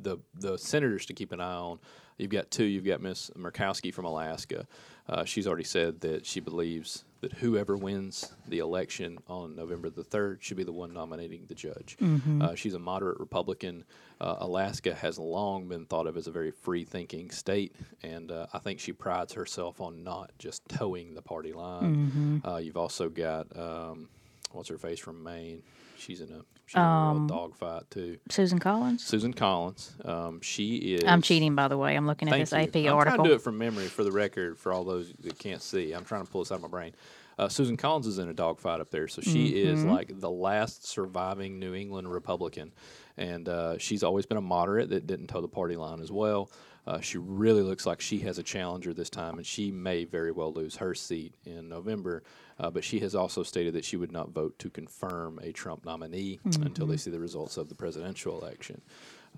the the senators to keep an eye on. You've got two. You've got Miss Murkowski from Alaska. Uh, she's already said that she believes that whoever wins the election on November the third should be the one nominating the judge. Uh, she's a moderate Republican. Uh, Alaska has long been thought of as a very free-thinking state, and uh, I think she prides herself on not just toeing the party line. Uh, you've also got um, what's her face from Maine. She's in a she's in a real dogfight too. Susan Collins. Susan Collins. Um, she is. I'm cheating, by the way. I'm looking at this you. AP I'm trying to do it from memory for the record for all those that can't see. I'm trying to pull this out of my brain. Uh, Susan Collins is in a dogfight up there, so she is Mm-hmm. like the last surviving New England Republican, and uh, she's always been a moderate that didn't toe the party line as well. Uh, she really looks like she has a challenger this time, and she may very well lose her seat in November. Uh, but she has also stated that she would not vote to confirm a Trump nominee until they see the results of the presidential election.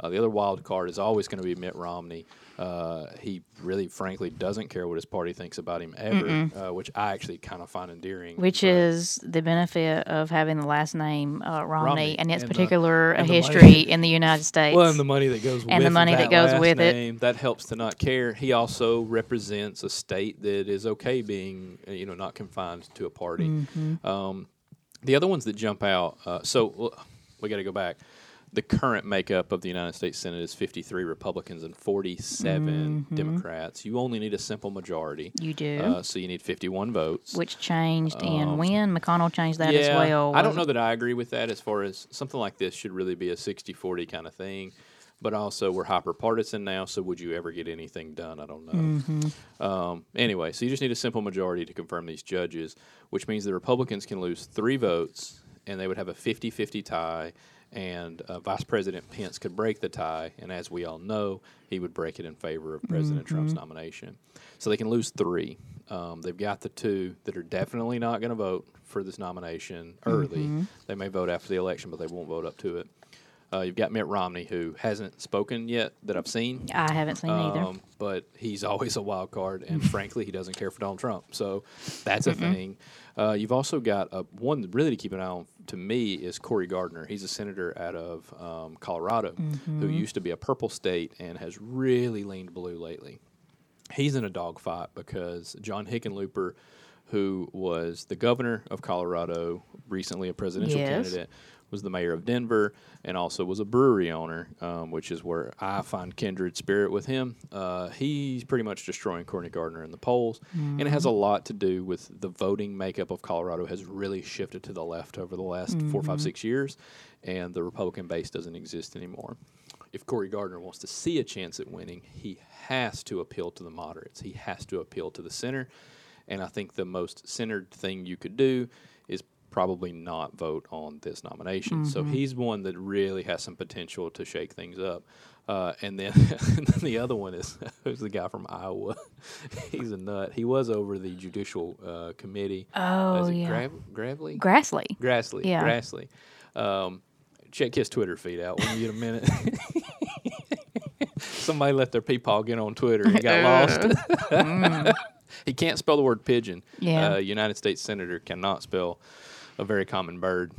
Uh, the other wild card is always going to be Mitt Romney. Uh, he really, frankly, doesn't care what his party thinks about him ever, uh, which I actually kind of find endearing. which but- is the benefit of having the last name uh, Romney, Romney, and its and the- particular and the money- history in the United States. (laughs) Well, and the money that goes And with the money that goes last with it. name, that helps to not care. He also represents a state that is okay being, uh, you know, not confined to a party. Mm-hmm. Um, the other ones that jump out. Uh, so we got to go back. The current makeup of the United States Senate is 53 Republicans and 47 Mm-hmm. Democrats. You only need a simple majority. You do. Uh, so you need 51 votes. which changed um, when McConnell changed that as well. I don't know it- that I agree with that as far as something like this should really be a 60 40 kind of thing. But also, we're hyper partisan now, so would you ever get anything done? I don't know. Mm-hmm. Um, anyway, so you just need a simple majority to confirm these judges, which means the Republicans can lose three votes and they would have a 50 50 tie. And uh, Vice President Pence could break the tie. And as we all know, he would break it in favor of President Trump's nomination. So they can lose three. Um, they've got the two that are definitely not going to vote for this nomination early. They may vote after the election, but they won't vote up to it. Uh, you've got Mitt Romney, who hasn't spoken yet that I've seen. I haven't seen either. Um, but he's (laughs) always a wild card, and (laughs) frankly, he doesn't care for Donald Trump. So that's a thing. Uh, you've also got a, one really to keep an eye on. To me, is Cory Gardner. He's a senator out of um, Colorado who used to be a purple state and has really leaned blue lately. He's in a dogfight because John Hickenlooper, who was the governor of Colorado, recently a presidential Yes. candidate, was the mayor of Denver and also was a brewery owner, um, which is where I find kindred spirit with him. Uh, he's pretty much destroying Courtney Gardner in the polls, and it has a lot to do with the voting makeup of Colorado has really shifted to the left over the last four, five, six years, and the Republican base doesn't exist anymore. If Cory Gardner wants to see a chance at winning, he has to appeal to the moderates. He has to appeal to the center. And I think the most centered thing you could do probably not vote on this nomination. So he's one that really has some potential to shake things up. Uh, and then and (laughs) then the other one is (laughs) who's the guy from Iowa. (laughs) he's a nut. He was over the judicial uh, committee. Uh, Oh, is it yeah. Grav- Gravely? Grassley. Grassley. Yeah. Grassley. Um, check his Twitter feed out when you get a minute. Somebody let their peepaw get on Twitter and got lost. he can't spell the word pigeon. Yeah. Uh, United States Senator cannot spell a very common bird.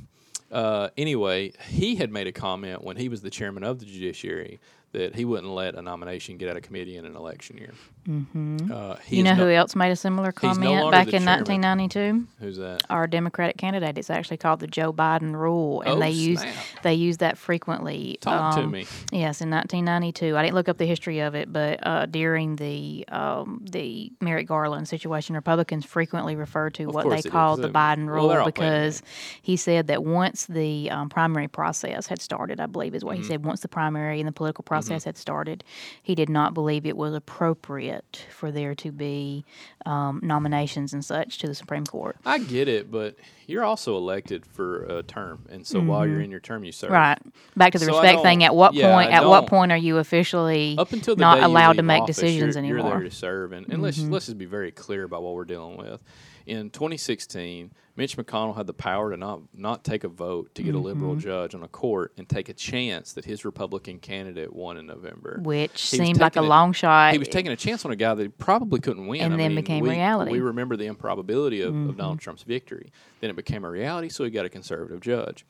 Uh, anyway, he had made a comment when he was the chairman of the judiciary that he wouldn't let a nomination get out of committee in an election year. Mm-hmm. Uh, You know no- who else made a similar comment longer back in chairman. 1992? Who's that? Our Democratic candidate. It's actually called the Joe Biden rule, and Oh, they use snap. they use that frequently. Talk to um, me. Yes, in 1992. I didn't look up the history of it, but uh, during the um, the Merrick Garland situation, Republicans frequently referred to Of what they they did, the Biden rule playing because he said that once the um, primary process had started, I believe is what Mm-hmm. he said. Once the primary and the political process had started, he did not believe it was appropriate for there to be um, nominations and such to the Supreme Court. I get it, but you're also elected for a term, and so while you're in your term, you serve. Mm-hmm. Right. Back to the So respect thing. At what yeah, point? I At what point are you officially Up until the not allowed to make office, decisions you're, anymore? Mm-hmm. You're there to serve, and, and let's let's just be very clear about what we're dealing with. In 2016, Mitch McConnell had the power to not not take a vote to get a liberal Mm-hmm. judge on a court and take a chance that his Republican candidate won in November. Which He seemed like a it- long shot. He was taking a chance on a guy that he probably couldn't win. And I then mean, became we, reality. Mm-hmm. We remember the improbability of, of Donald Trump's victory. Then it became a reality, so he got a conservative judge.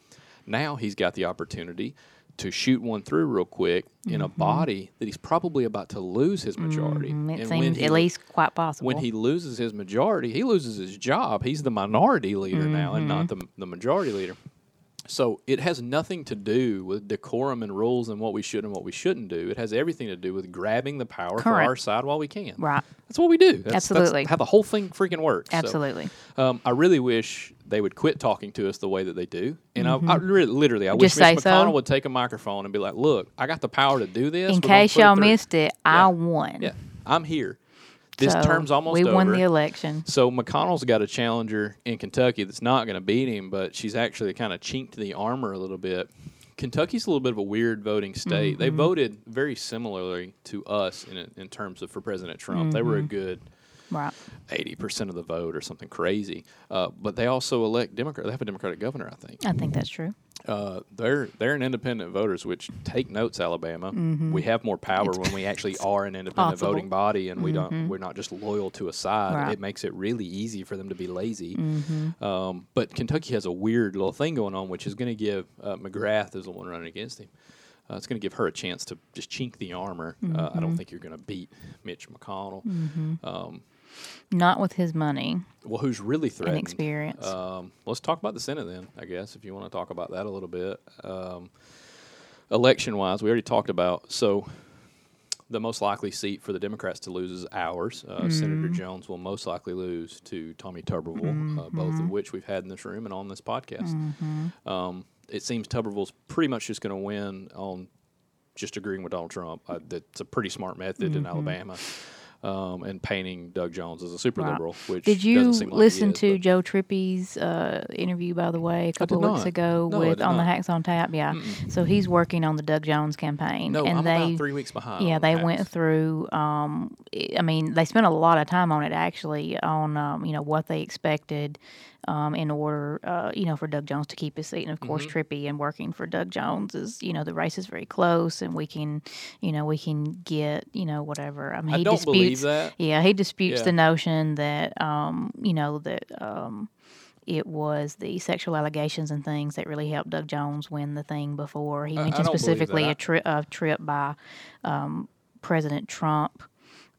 Now he's got the opportunity to shoot one through real quick in a body that he's probably about to lose his majority. Mm-hmm. it And seems he- at least quite possible. when he loses his majority, he loses his job. He's the minority leader now and not Mm-hmm. the, the majority leader. So it has nothing to do with decorum and rules and what we should and what we shouldn't do. It has everything to do with grabbing the power for our side while we can. Right. That's what we do. That's, Absolutely. That's how the whole thing freaking works. So, Absolutely. um, I really wish they would quit talking to us the way that they do. And I, I really, literally, I Mm-hmm. Just wish Mitch say so. McConnell would take a microphone and be like, "Look, I got the power to do this. In case y'all missed it, I won. yeah, I'm here. This So term's almost over. We over. won the election. So McConnell's got a challenger in Kentucky that's not going to beat him, but she's actually kind of chinked the armor a little bit. Kentucky's a little bit of a weird voting state. They Mm-hmm. voted very similarly to us in in terms of for President Trump. They were a Mm-hmm. good Right. eighty percent of the vote or something crazy. Uh, but they also elect Democrat. They have a Democratic governor, I think. I think that's true. Uh, they're they're an independent voters, which take notes, Alabama. We have more power when we actually are an independent Mm-hmm. possible. Mm-hmm. voting body, and we don't we're not just loyal to a side. Right. It makes it really easy for them to be lazy. Mm-hmm. Um, but Kentucky has a weird little thing going on, which is going to give uh, McGrath is the one running against him. Uh, it's going to give her a chance to just chink the armor. Uh, I Mm-hmm. don't think you're going to beat Mitch McConnell. Um, Not with his money well, who's really and threatened? experience. Um, let's talk about the Senate then, I guess, if you want to talk about that a little bit. Um, election wise, we already talked about. So, the most likely seat for the Democrats to lose is ours. Uh, Senator Jones will most likely lose to Tommy Tuberville, uh, both of which we've had in this room and on this podcast. Um, it seems Tuberville's pretty much just going to win on just agreeing with Donald Trump. Uh, that's a pretty smart method in Alabama. Um, and painting Doug Jones as a super liberal, which Did you like listen is, to Joe Trippi's uh, interview, by the way, a couple of weeks not. ago No, with on the. Hacks on Tap? Yeah. So he's working on the Doug Jones campaign, No, and I'm they about three weeks behind. yeah they Hacks. went through. Um, I I mean, they spent a lot of time on it actually on um, you know what they expected. Um, in order, uh, you know, for Doug Jones to keep his seat, and of course, Mm-hmm. Trippi and working for Doug Jones is, you know, the race is very close, and we can, you know, we can get, you know, whatever. I mean, I he don't disputes, believe that. yeah, he disputes Yeah. the notion that, um, you know, that um, it was the sexual allegations and things that really helped Doug Jones win the thing before. He I- I mentioned specifically a, tri- a trip by um, President Trump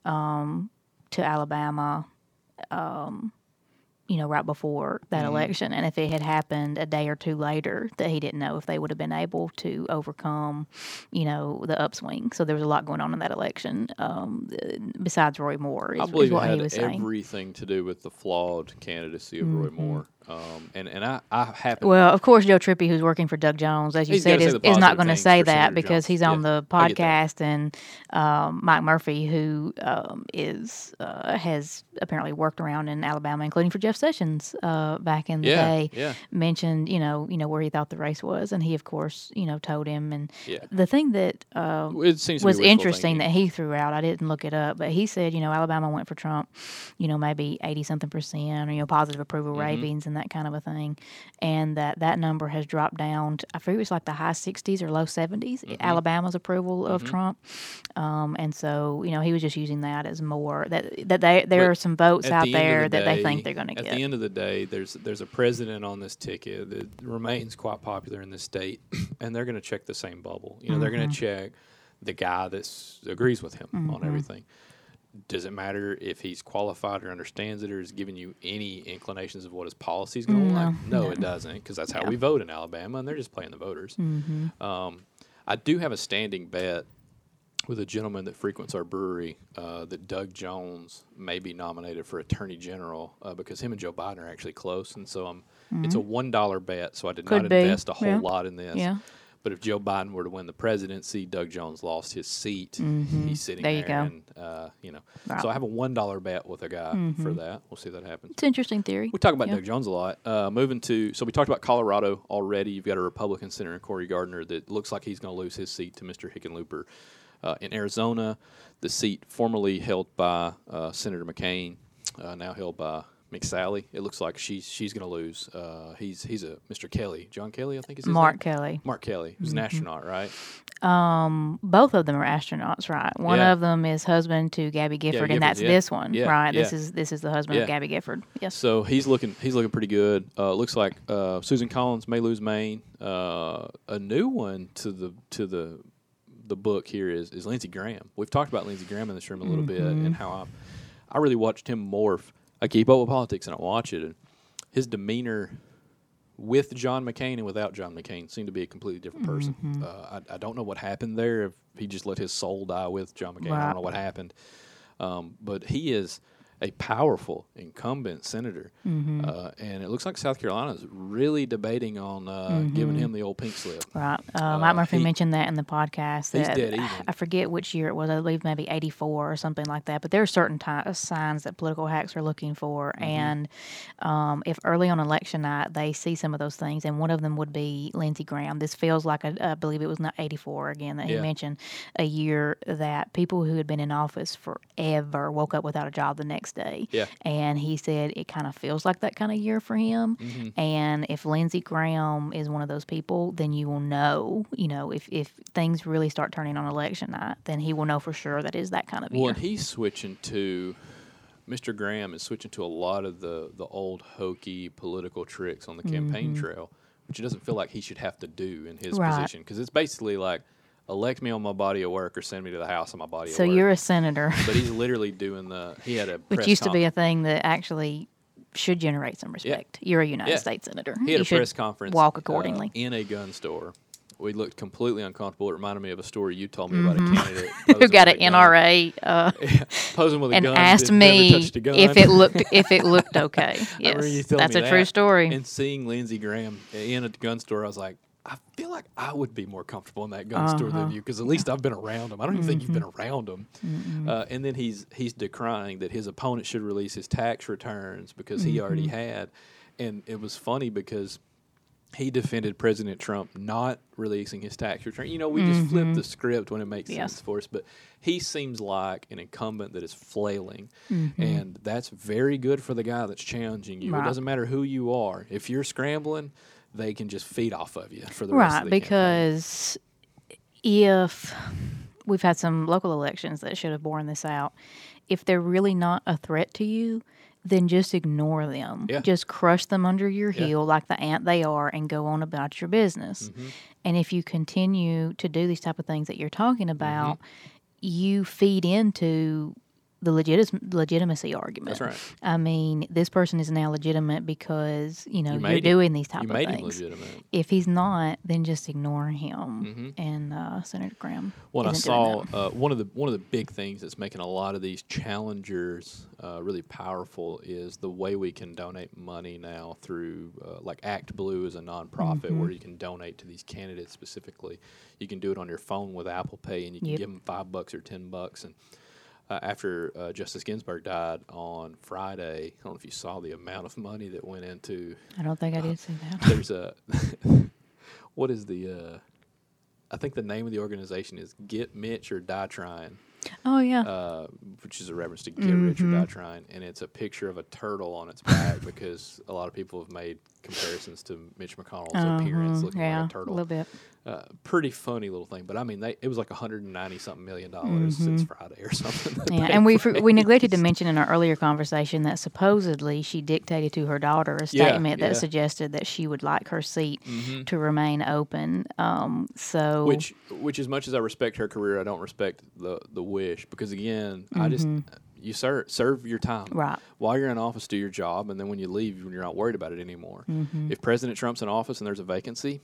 um, to Alabama. Um, you know, right before that Mm-hmm. election, and if it had happened a day or two later, that he didn't know if they would have been able to overcome, you know, the upswing. So there was a lot going on in that election. Um, besides Roy Moore, is, I is believe it what he had was saying. everything to do with the flawed candidacy of Roy Moore. Um, and and I I happen Well, of course, Joe Trippi, who's working for Doug Jones, as you said, is, is not going to say that Senator because Jones. he's on Yeah, the I get that. podcast, and um, Mike Murphy, who um, is uh, has apparently worked around in Alabama, including for Jeff Sessions uh, back in the Yeah, day, yeah. mentioned you know you know where he thought the race was, and he of course you know told him. And the thing that uh, was interesting thinking. that he threw out. I didn't look it up, but he said, you know, Alabama went for Trump, you know, maybe eighty something percent, or you know, positive approval Mm-hmm. ratings and that kind of a thing, and that that number has dropped down. To, I think it was like the high sixties or low 70s Mm-hmm. Alabama's approval of Trump, um, and so you know he was just using that as more that that they, there But are some votes out the there the that they think they're going to get. At the end of the day, there's there's a president on this ticket that remains quite popular in the state, (clears throat) and they're going to check the same bubble. You know, they're Mm-hmm. going to check the guy that agrees with him on everything. Does it matter if he's qualified or understands it or is giving you any inclinations of what his policy is going to look like? No, it doesn't, because that's how we vote in Alabama, and they're just playing the voters. Um, I do have a standing bet with a gentleman that frequents our brewery uh, that Doug Jones may be nominated for Attorney General uh, because him and Joe Biden are actually close, and so I'm. It's a one dollar bet, so I did Could not be, invest a whole yeah. lot in this. Yeah. But if Joe Biden were to win the presidency, Doug Jones lost his seat. He's sitting There you there, go. and uh, you know. Right. So I have a one dollar bet with a guy for that. We'll see if that happens. It's an interesting theory. We talk about. Doug Jones a lot. Uh, moving to so we talked about Colorado already. You've got a Republican senator Cory Gardner that looks like he's going to lose his seat to Mr. Hickenlooper. Uh, in Arizona, the seat formerly held by uh, Senator McCain, uh, now held by McSally. It looks like she's she's going to lose. Uh, he's he's a Mr. Kelly, John Kelly, I think is his Mark name? Kelly. Mark Kelly, who's an astronaut, right? Um, both of them are astronauts, right? One Yeah. of them is husband to Gabby Gifford, and Gifford, that's yeah. this one, Yeah, right? This is this is the husband of Gabby Gifford. Yes. So he's looking he's looking pretty good. Uh, looks like uh, Susan Collins may lose Maine. Uh, a new one to the to the the book here is is Lindsey Graham. We've talked about Lindsey Graham in this room a little bit and how I I really watched him morph. I keep up with politics and I watch it and his demeanor with John McCain and without John McCain seemed to be a completely different person. Uh, I, I don't know what happened there. If he just let his soul die with John McCain, I don't know what happened. Um, but he is a powerful incumbent senator, Mm-hmm. uh, and it looks like South Carolina is really debating on uh, giving him the old pink slip. Right. Uh, Mike Murphy he- mentioned that in the podcast. He's That dead even. I forget which year it was. I believe maybe 84 or something like that. But there are certain signs that political hacks are looking for. Mm-hmm. And um, if early on election night they see some of those things, and one of them would be Lindsey Graham. This feels like, a, I believe it was not 84 again that he Yeah. mentioned, a year that people who had been in office forever woke up without a job the next day. Yeah. And he said it kind of feels like that kind of year for him. Mm-hmm. And if Lindsey Graham is one of those people, then you will know, you know, if, if things really start turning on election night, then he will know for sure that is that kind of Well, year. and he's switching to Mr. Graham is switching to a lot of the the old hokey political tricks on the campaign trail, which it doesn't feel like he should have to do in his Mm-hmm. Right. position because it's basically like elect me on my body of work or send me to the house on my body so of work. So you're a senator, but he's (laughs) literally doing the he had a which used to be a thing that actually should generate some respect. You're a United Yeah. States senator. he had you a press conference walk uh, accordingly. in a gun store we looked completely uncomfortable. It reminded me of a story you told me about a candidate (laughs) Who got an. NRA uh, Yeah, (laughs) posing with a gun and gun, asked me gun. if it looked if it looked okay. Yes, that's a true story. And seeing Lindsey Graham in a gun store, I was like, I feel like I would be more comfortable in that gun store Uh-huh. than you because at least I've been around him. I don't even think you've been Mm-hmm. around him. Uh, and then he's he's decrying that his opponent should release his tax returns because he already Mm-hmm. had. And it was funny because he defended President Trump not releasing his tax return. You know, we just flip the script when it makes Mm-hmm. Yes. sense for us. But he seems like an incumbent that is flailing, Mm-hmm. and that's very good for the guy that's challenging you. Right. It doesn't matter who you are. If you're scrambling, they can just feed off of you for the rest right of the campaign. because if we've had some local elections that should have borne this out if they're really not a threat to you then just ignore them Yeah. just crush them under your Yeah. heel like the ant they are and go on about your business Mm-hmm. and if you continue to do these type of things that you're talking Mm-hmm. about you feed into the legit- legitimacy argument. That's right. I mean, this person is now legitimate because you know You are doing these type You of things legitimate. if he's not, then just ignore him. Mm-hmm. And uh, Senator Graham. When I saw uh, one of the one of the big things that's making a lot of these challengers uh, really powerful is the way we can donate money now through uh, like ActBlue is a nonprofit Mm-hmm. where you can donate to these candidates specifically. You can do it on your phone with Apple Pay, and you can Yep. give them five bucks or ten bucks. And uh, after uh, Justice Ginsburg died on Friday, I don't know if you saw the amount of money that went into I don't think I did see that. there's a (laughs) what is the uh I think the name of the organization is Get Mitch or Die Trying, Oh yeah. uh, which is a reference to Get Rich or Die Trying, and it's a picture of a turtle on its back (laughs) because a lot of people have made comparisons to Mitch McConnell's appearance Mhm, looking yeah, like a turtle. a little bit. Uh, pretty funny little thing, but I mean, they, it was like 190 something million dollars since Friday or (laughs) something. Mm-hmm. Yeah, and we we neglected to mention in our earlier conversation that supposedly she dictated to her daughter a statement yeah. that suggested that she would like her seat to remain open. Um, so Which, which, as much as I respect her career, I don't respect the the wish because again, I just you serve serve your time Mm-hmm. Right. while you're in office, do your job, and then when you leave, you're not worried about it anymore. If President Trump's in office and there's a vacancy,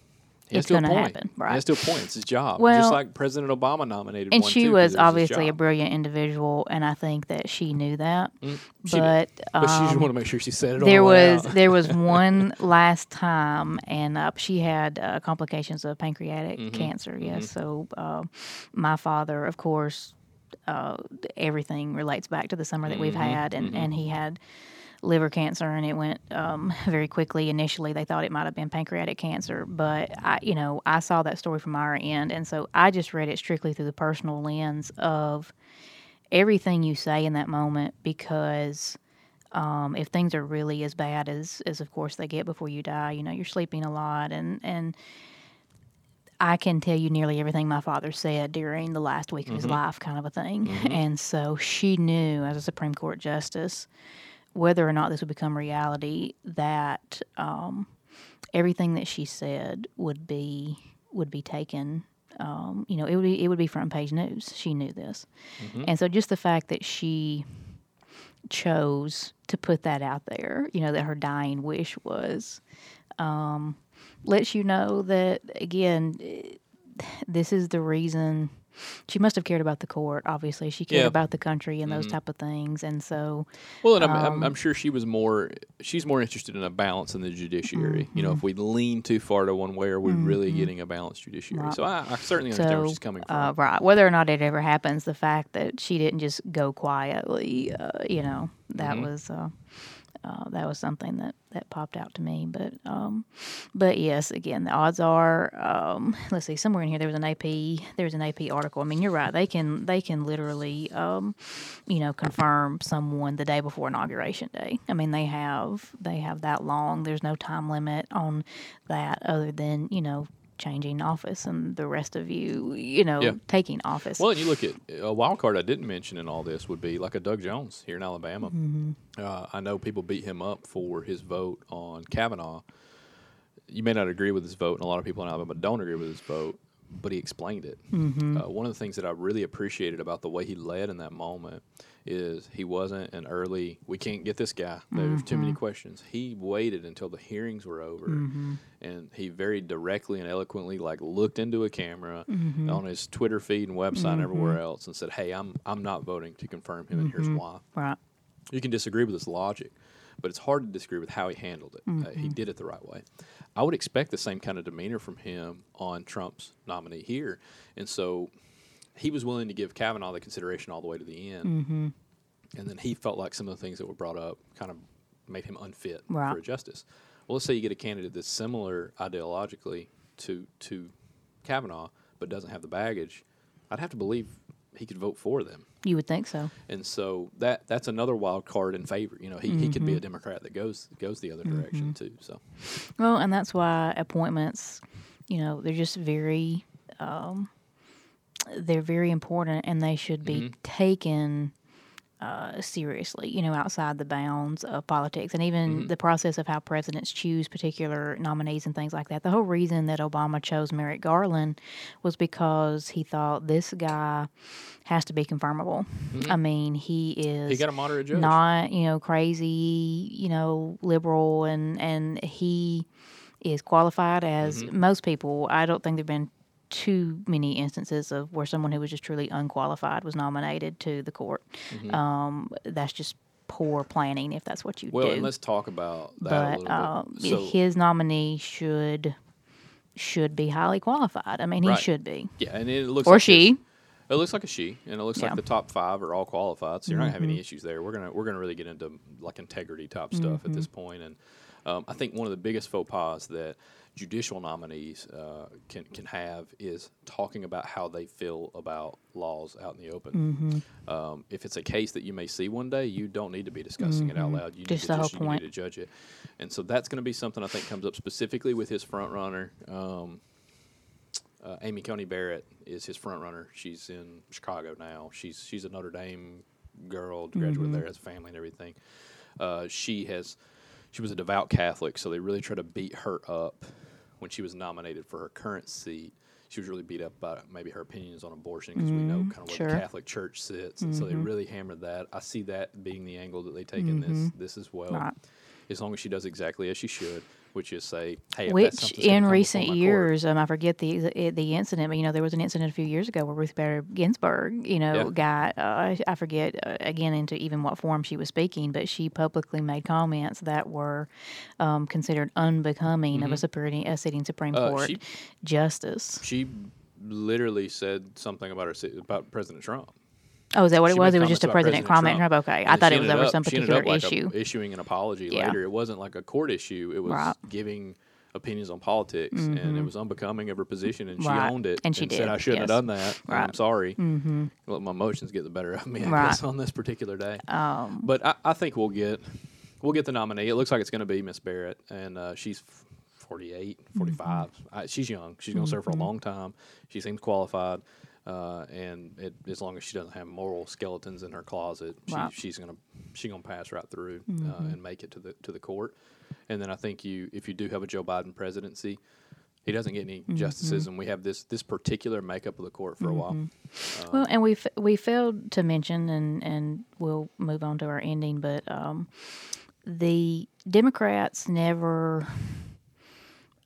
Mm-hmm. It's gonna appoint. happen, right. has to appoint. It's his job. Well, just like President Obama nominated. and one she too, was obviously a brilliant individual, and I think that she knew that. she did. but But she just um, want to make sure she said it. there the was there was (laughs) one last time, and uh, she had uh, complications of pancreatic Mm-hmm. cancer. Yes, so uh, my father, of course, uh, everything relates back to the summer that we've Mm-hmm. had, and and he had liver cancer and it went um, (laughs) very quickly. Initially they thought it might have been pancreatic cancer but i you know i saw that story from our end. And so i just read it strictly through the personal lens of everything you say in that moment because um, if things are really as bad as, as of course they get before you die, you know, you're sleeping a lot. And, and I can tell you nearly everything my father said during the last week of his life kind of a thing. And so she knew as a Supreme Court justice whether or not this would become reality that um, everything that she said would be would be taken um, you know, it would be it would be front page news. She knew this, and so just the fact that she chose to put that out there, you know, that her dying wish was, um, lets you know that again, eh, this is the reason she must have cared about the court. Obviously, she cared Yeah. about the country and those type of things, and so Well, and I'm, I'm, um, I'm sure she was more. She's more interested in a balance in the judiciary. You know, Mm-hmm. if we lean too far to one way, are we really getting a balanced judiciary? Right. So I, I certainly understand where she's coming from. uh, right, whether or not it ever happens, the fact that she didn't just go quietly, uh, you know, that Mm-hmm. was uh, uh, that was something that, that popped out to me. But um, but yes, again, the odds are, um, (laughs) let's see, somewhere in here there was an AP there was an AP article. I mean, you're right; they can they can literally, um, you know, confirm someone the day before inauguration day. I mean, they have they have that long. There's no time limit on that, other than you know changing office and the rest of you, you know, Yeah. taking office. Well, and you look at a wild card I didn't mention in all this would be like a Doug Jones here in Alabama. Mm-hmm. Uh, I know people beat him up for his vote on Kavanaugh. You may not agree with his vote, and a lot of people in Alabama don't agree with his vote, but he explained it. Mm-hmm. Uh, one of the things that I really appreciated about the way he led in that moment is he wasn't an early. We can't get this guy. There's too many mm-hmm. questions. He waited until the hearings were over, mm-hmm. and he very directly and eloquently like looked into a camera mm-hmm. on his Twitter feed and website and everywhere else, and said, "Hey, I'm I'm not voting to confirm him, and here's why." Right. You can disagree with his logic, but it's hard to disagree with how he handled it. Uh, Mm-hmm. he did it the right way. I would expect the same kind of demeanor from him on Trump's nominee here. And so he was willing to give Kavanaugh the consideration all the way to the end. Mm-hmm. And then he felt like some of the things that were brought up kind of made him unfit Right. for a justice. Well, let's say you get a candidate that's similar ideologically to, to Kavanaugh, but doesn't have the baggage. I'd have to believe he could vote for them. You would think so. And so that that's another wild card in favor. You know, he, he could be a Mm-hmm. Democrat that goes goes the other direction too. So Well, and that's why appointments, you know, they're just very, um, they're very important, and they should be Mm-hmm. taken uh, seriously. You know, outside the bounds of politics, and even Mm-hmm. the process of how presidents choose particular nominees and things like that. The whole reason that Obama chose Merrick Garland was because he thought this guy has to be confirmable. I mean, he is Mm-hmm. he got a moderate judge. not you know crazy you know liberal and and he is qualified as Mm-hmm. most people i don't think there've been too many instances of where someone who was just truly unqualified was nominated to the court um that's just poor planning if that's what you Mm-hmm. well, do and let's talk about that but bit. So his nominee should should be highly qualified i mean Right. he should be yeah, and it looks or like she this- It looks like a she, and it looks Yeah. Mm-hmm. like the top five are all qualified. So you're not gonna have any issues there. We're gonna we're gonna really get into like integrity type stuff at this Mm-hmm. point, and um, I think one of the biggest faux pas that judicial nominees uh, can can have is talking about how they feel about laws out in the open. Mm-hmm. Um, if it's a case that you may see one day, you don't need to be discussing it out loud. You Mm-hmm. Just need the to whole just, you point. need to judge it, and so that's going to be something I think comes up specifically with his front runner. Um, uh, Amy Coney Barrett is his front runner. She's in Chicago now. She's she's a Notre Dame girl, graduated there, has a family and everything. Uh, she has she was a devout Catholic, so they really tried to beat her up when she was nominated for her current seat. She was really beat up by maybe her opinions on abortion because we know mm-hmm. kind of where sure. the Catholic Church sits, and so they mm-hmm. really hammered that. I see that being the angle that they take in this mm-hmm. this as well. Right. As long as she does exactly as she should, which is say, hey, Which in recent years, um, I forget the the the incident, but you know there was an incident a few years ago where Ruth Bader Ginsburg, you know, Yeah. got uh, I- forget uh, again into even what form she was speaking, but she publicly made comments that were um, considered unbecoming of a supreme a sitting Supreme Mm-hmm. Uh, Court she- justice. she literally said something about her about President Trump. Oh, is that what She it was? It was just a President comment. Trump. Okay, And I thought it was over up- some she particular like, issue. a- issuing an apology Yeah. later. It wasn't like a court issue. It was Right. giving opinions on politics, and it was unbecoming of her position, and she Mm-hmm. Right. owned it And she said, did, "I shouldn't yes. have done that. and I'm sorry. Mm-hmm. Let my emotions get the better of me, I Right. guess, on this particular day." Um, but I, I think we'll get we'll get the nominee. It looks like it's going to be Miss Barrett, and uh, she's 48, 45. Mm-hmm. I, she's young. She's going to serve for a long time. She seems qualified, uh, and it, as long as she doesn't have moral skeletons in her closet, she, she's going to she's to pass right through Mm-hmm. uh, and make it to the to the court. And then I think you if you do have a Joe Biden presidency. He doesn't get any Mm-hmm. justices, and we have this this particular makeup of the court for a while. Well, and we f- we failed to mention, and and we'll move on to our ending, but um, the Democrats never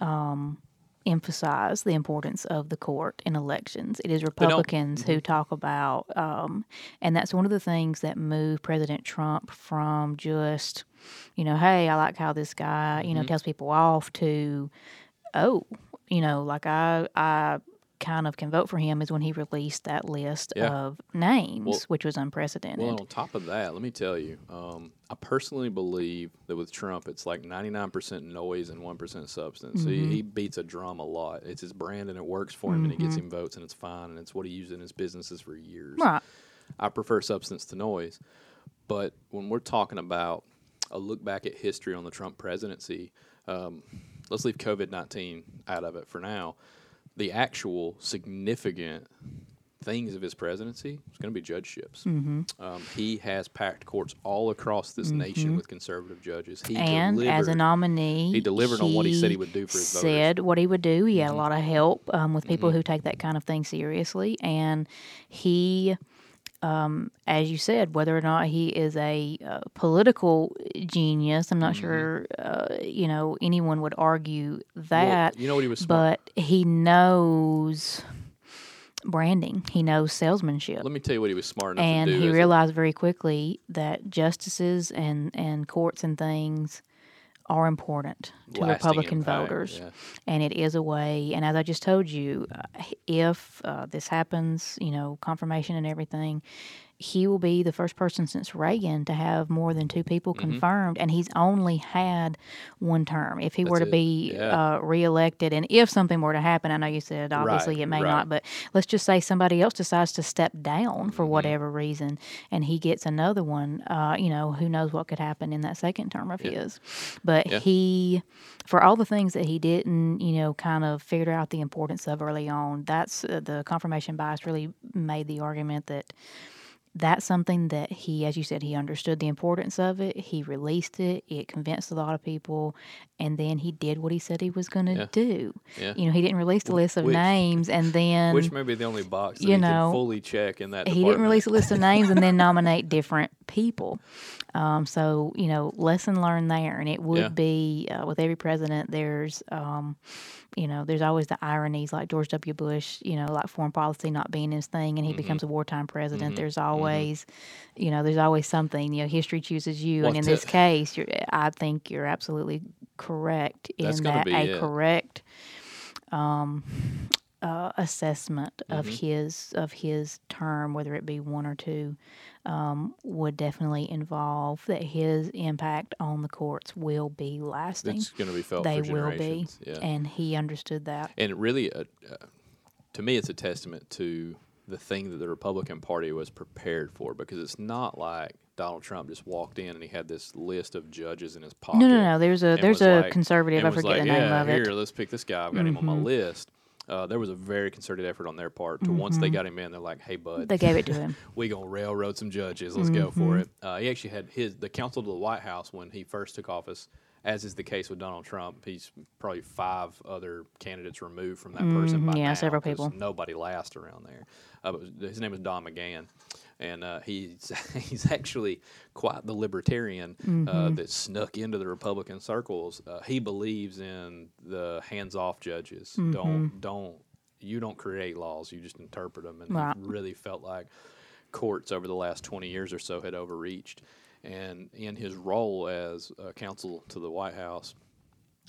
um, emphasize the importance of the court in elections. It is Republicans who talk about, um, and that's one of the things that moved President Trump from just, you know, hey, I like how this guy, you know, tells people off to, oh, you know, like I I kind of can vote for him is when he released that list Yeah. of names, Well- which was unprecedented. Well, on top of that, let me tell you, um, I personally believe that with Trump, it's like 99% noise and 1% substance. Mm-hmm. He, he beats a drum a lot. It's his brand and it works for him and it gets him votes and it's fine and it's what he used in his businesses for years. right. I prefer substance to noise. But when we're talking about a look back at history on the Trump presidency, um, let's leave COVID 19 out of it for now. The actual significant things of his presidency is going to be judgeships. Mm-hmm. Um, he has packed courts all across this nation with conservative judges. He and as a nominee, he delivered on what he said he would do for his voters. Mm-hmm. Said what he would do. He had a lot of help um, with people who take that kind of thing seriously, and he um, as you said, whether or not he is a uh, political genius, I'm not Mm-hmm. sure, uh, you know, anyone would argue that. Well, you know what he was smart. but he knows branding. He knows salesmanship. Let me tell you what he was smart enough and to do. he is- realized very quickly that justices and, and courts and things are important to lasting Republican impact, voters. yeah. And it is a way, and as I just told you, uh, if uh, this happens, you know, confirmation and everything, he will be the first person since Reagan to have more than two people Mm-hmm. confirmed, and he's only had one term. If he were to it. be Yeah. uh, reelected, and if something were to happen, I know you said obviously Right, it may right. not, but let's just say somebody else decides to step down Mm-hmm. for whatever reason, and he gets another one. Uh, you know, who knows what could happen in that second term of his? But Yeah. he, for all the things that he didn't, you know, kind of figure out the importance of early on. That's uh, the confirmation bias really made the argument that that's something that he, as you said, he understood the importance of it. He released it. It convinced a lot of people, and then he did what he said he was going to Yeah. do. Yeah. You know, he didn't release the list of which- names, and (laughs) then Which may be the only box that you know, can fully check in that he didn't release a list of (laughs) names and then nominate different people. Um, so you know, lesson learned there, and it would Yeah. be uh, with every president. There's, um, you know, there's always the ironies, like George W. Bush. You know, like foreign policy not being his thing, and he Mm-hmm. becomes a wartime president. There's always, you know, there's always something. You know, history chooses you, Well, and in to- this case, you're, I think you're absolutely correct in that a it. correct um, uh, assessment of Mm-hmm. his of his term, whether it be one or two, um, would definitely involve that his impact on the courts will be lasting. It's going to be felt they will be. Yeah. and he understood that. And it really, uh, uh, to me, it's a testament to the thing that the Republican Party was prepared for because it's not like Donald Trump just walked in and he had this list of judges in his pocket. No, no, no. There's a there's a like- conservative. I forget like, the name yeah, of it. Mm-hmm. Here, let's pick this guy. I've got him on my list. Uh, there was a very concerted effort on their part to once they got him in, they're like, "Hey, bud, Mm-hmm. They gave it to him. (laughs) we gonna railroad some judges. Let's go Mm-hmm. for it." Uh, he actually had his the counsel to the White House when he first took office, as is the case with Donald Trump. He's probably five other candidates removed from that person. By Mhm, yeah, now, several people. Nobody lasts around there. Uh, but his name was Don McGahn, and uh, he's (laughs) he's actually quite the libertarian Mm-hmm. uh, that snuck into the Republican circles. Uh, he believes in the hands-off judges. Mm-hmm. Don't don't you don't create laws, you just interpret them, and Right. he really felt like courts over the last 20 years or so had overreached. And in his role as uh, counsel to the White House,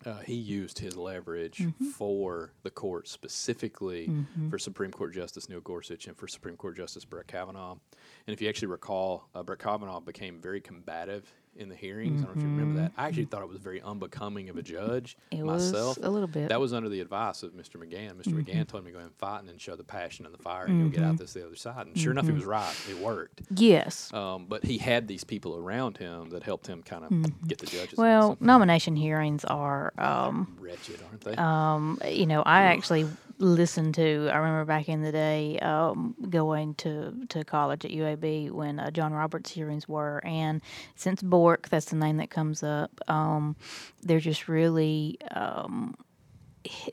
uh, he used his leverage for the court, specifically for Supreme Court Justice Neil Gorsuch and for Supreme Court Justice Brett Kavanaugh. And if you actually recall, uh, Brett Kavanaugh became very combative in the hearings. I don't know if you remember that. I actually thought it was very unbecoming of a judge It myself. was a little bit. That was under the advice of Mr. McGahn. mister McGahn told me to go and fight and then show the passion and the fire and you'll get out this the other side. And sure enough, he was right. It worked. yes. Um, but he had these people around him that helped him kind of get the judges. Well, nomination hearings are. Um, wretched, aren't they? um, you know, I actually listened to. I remember back in the day um, going to to college at UAB when uh, John Roberts hearings were, and since Bork, that's the name that comes up. Um, they're just really. Um,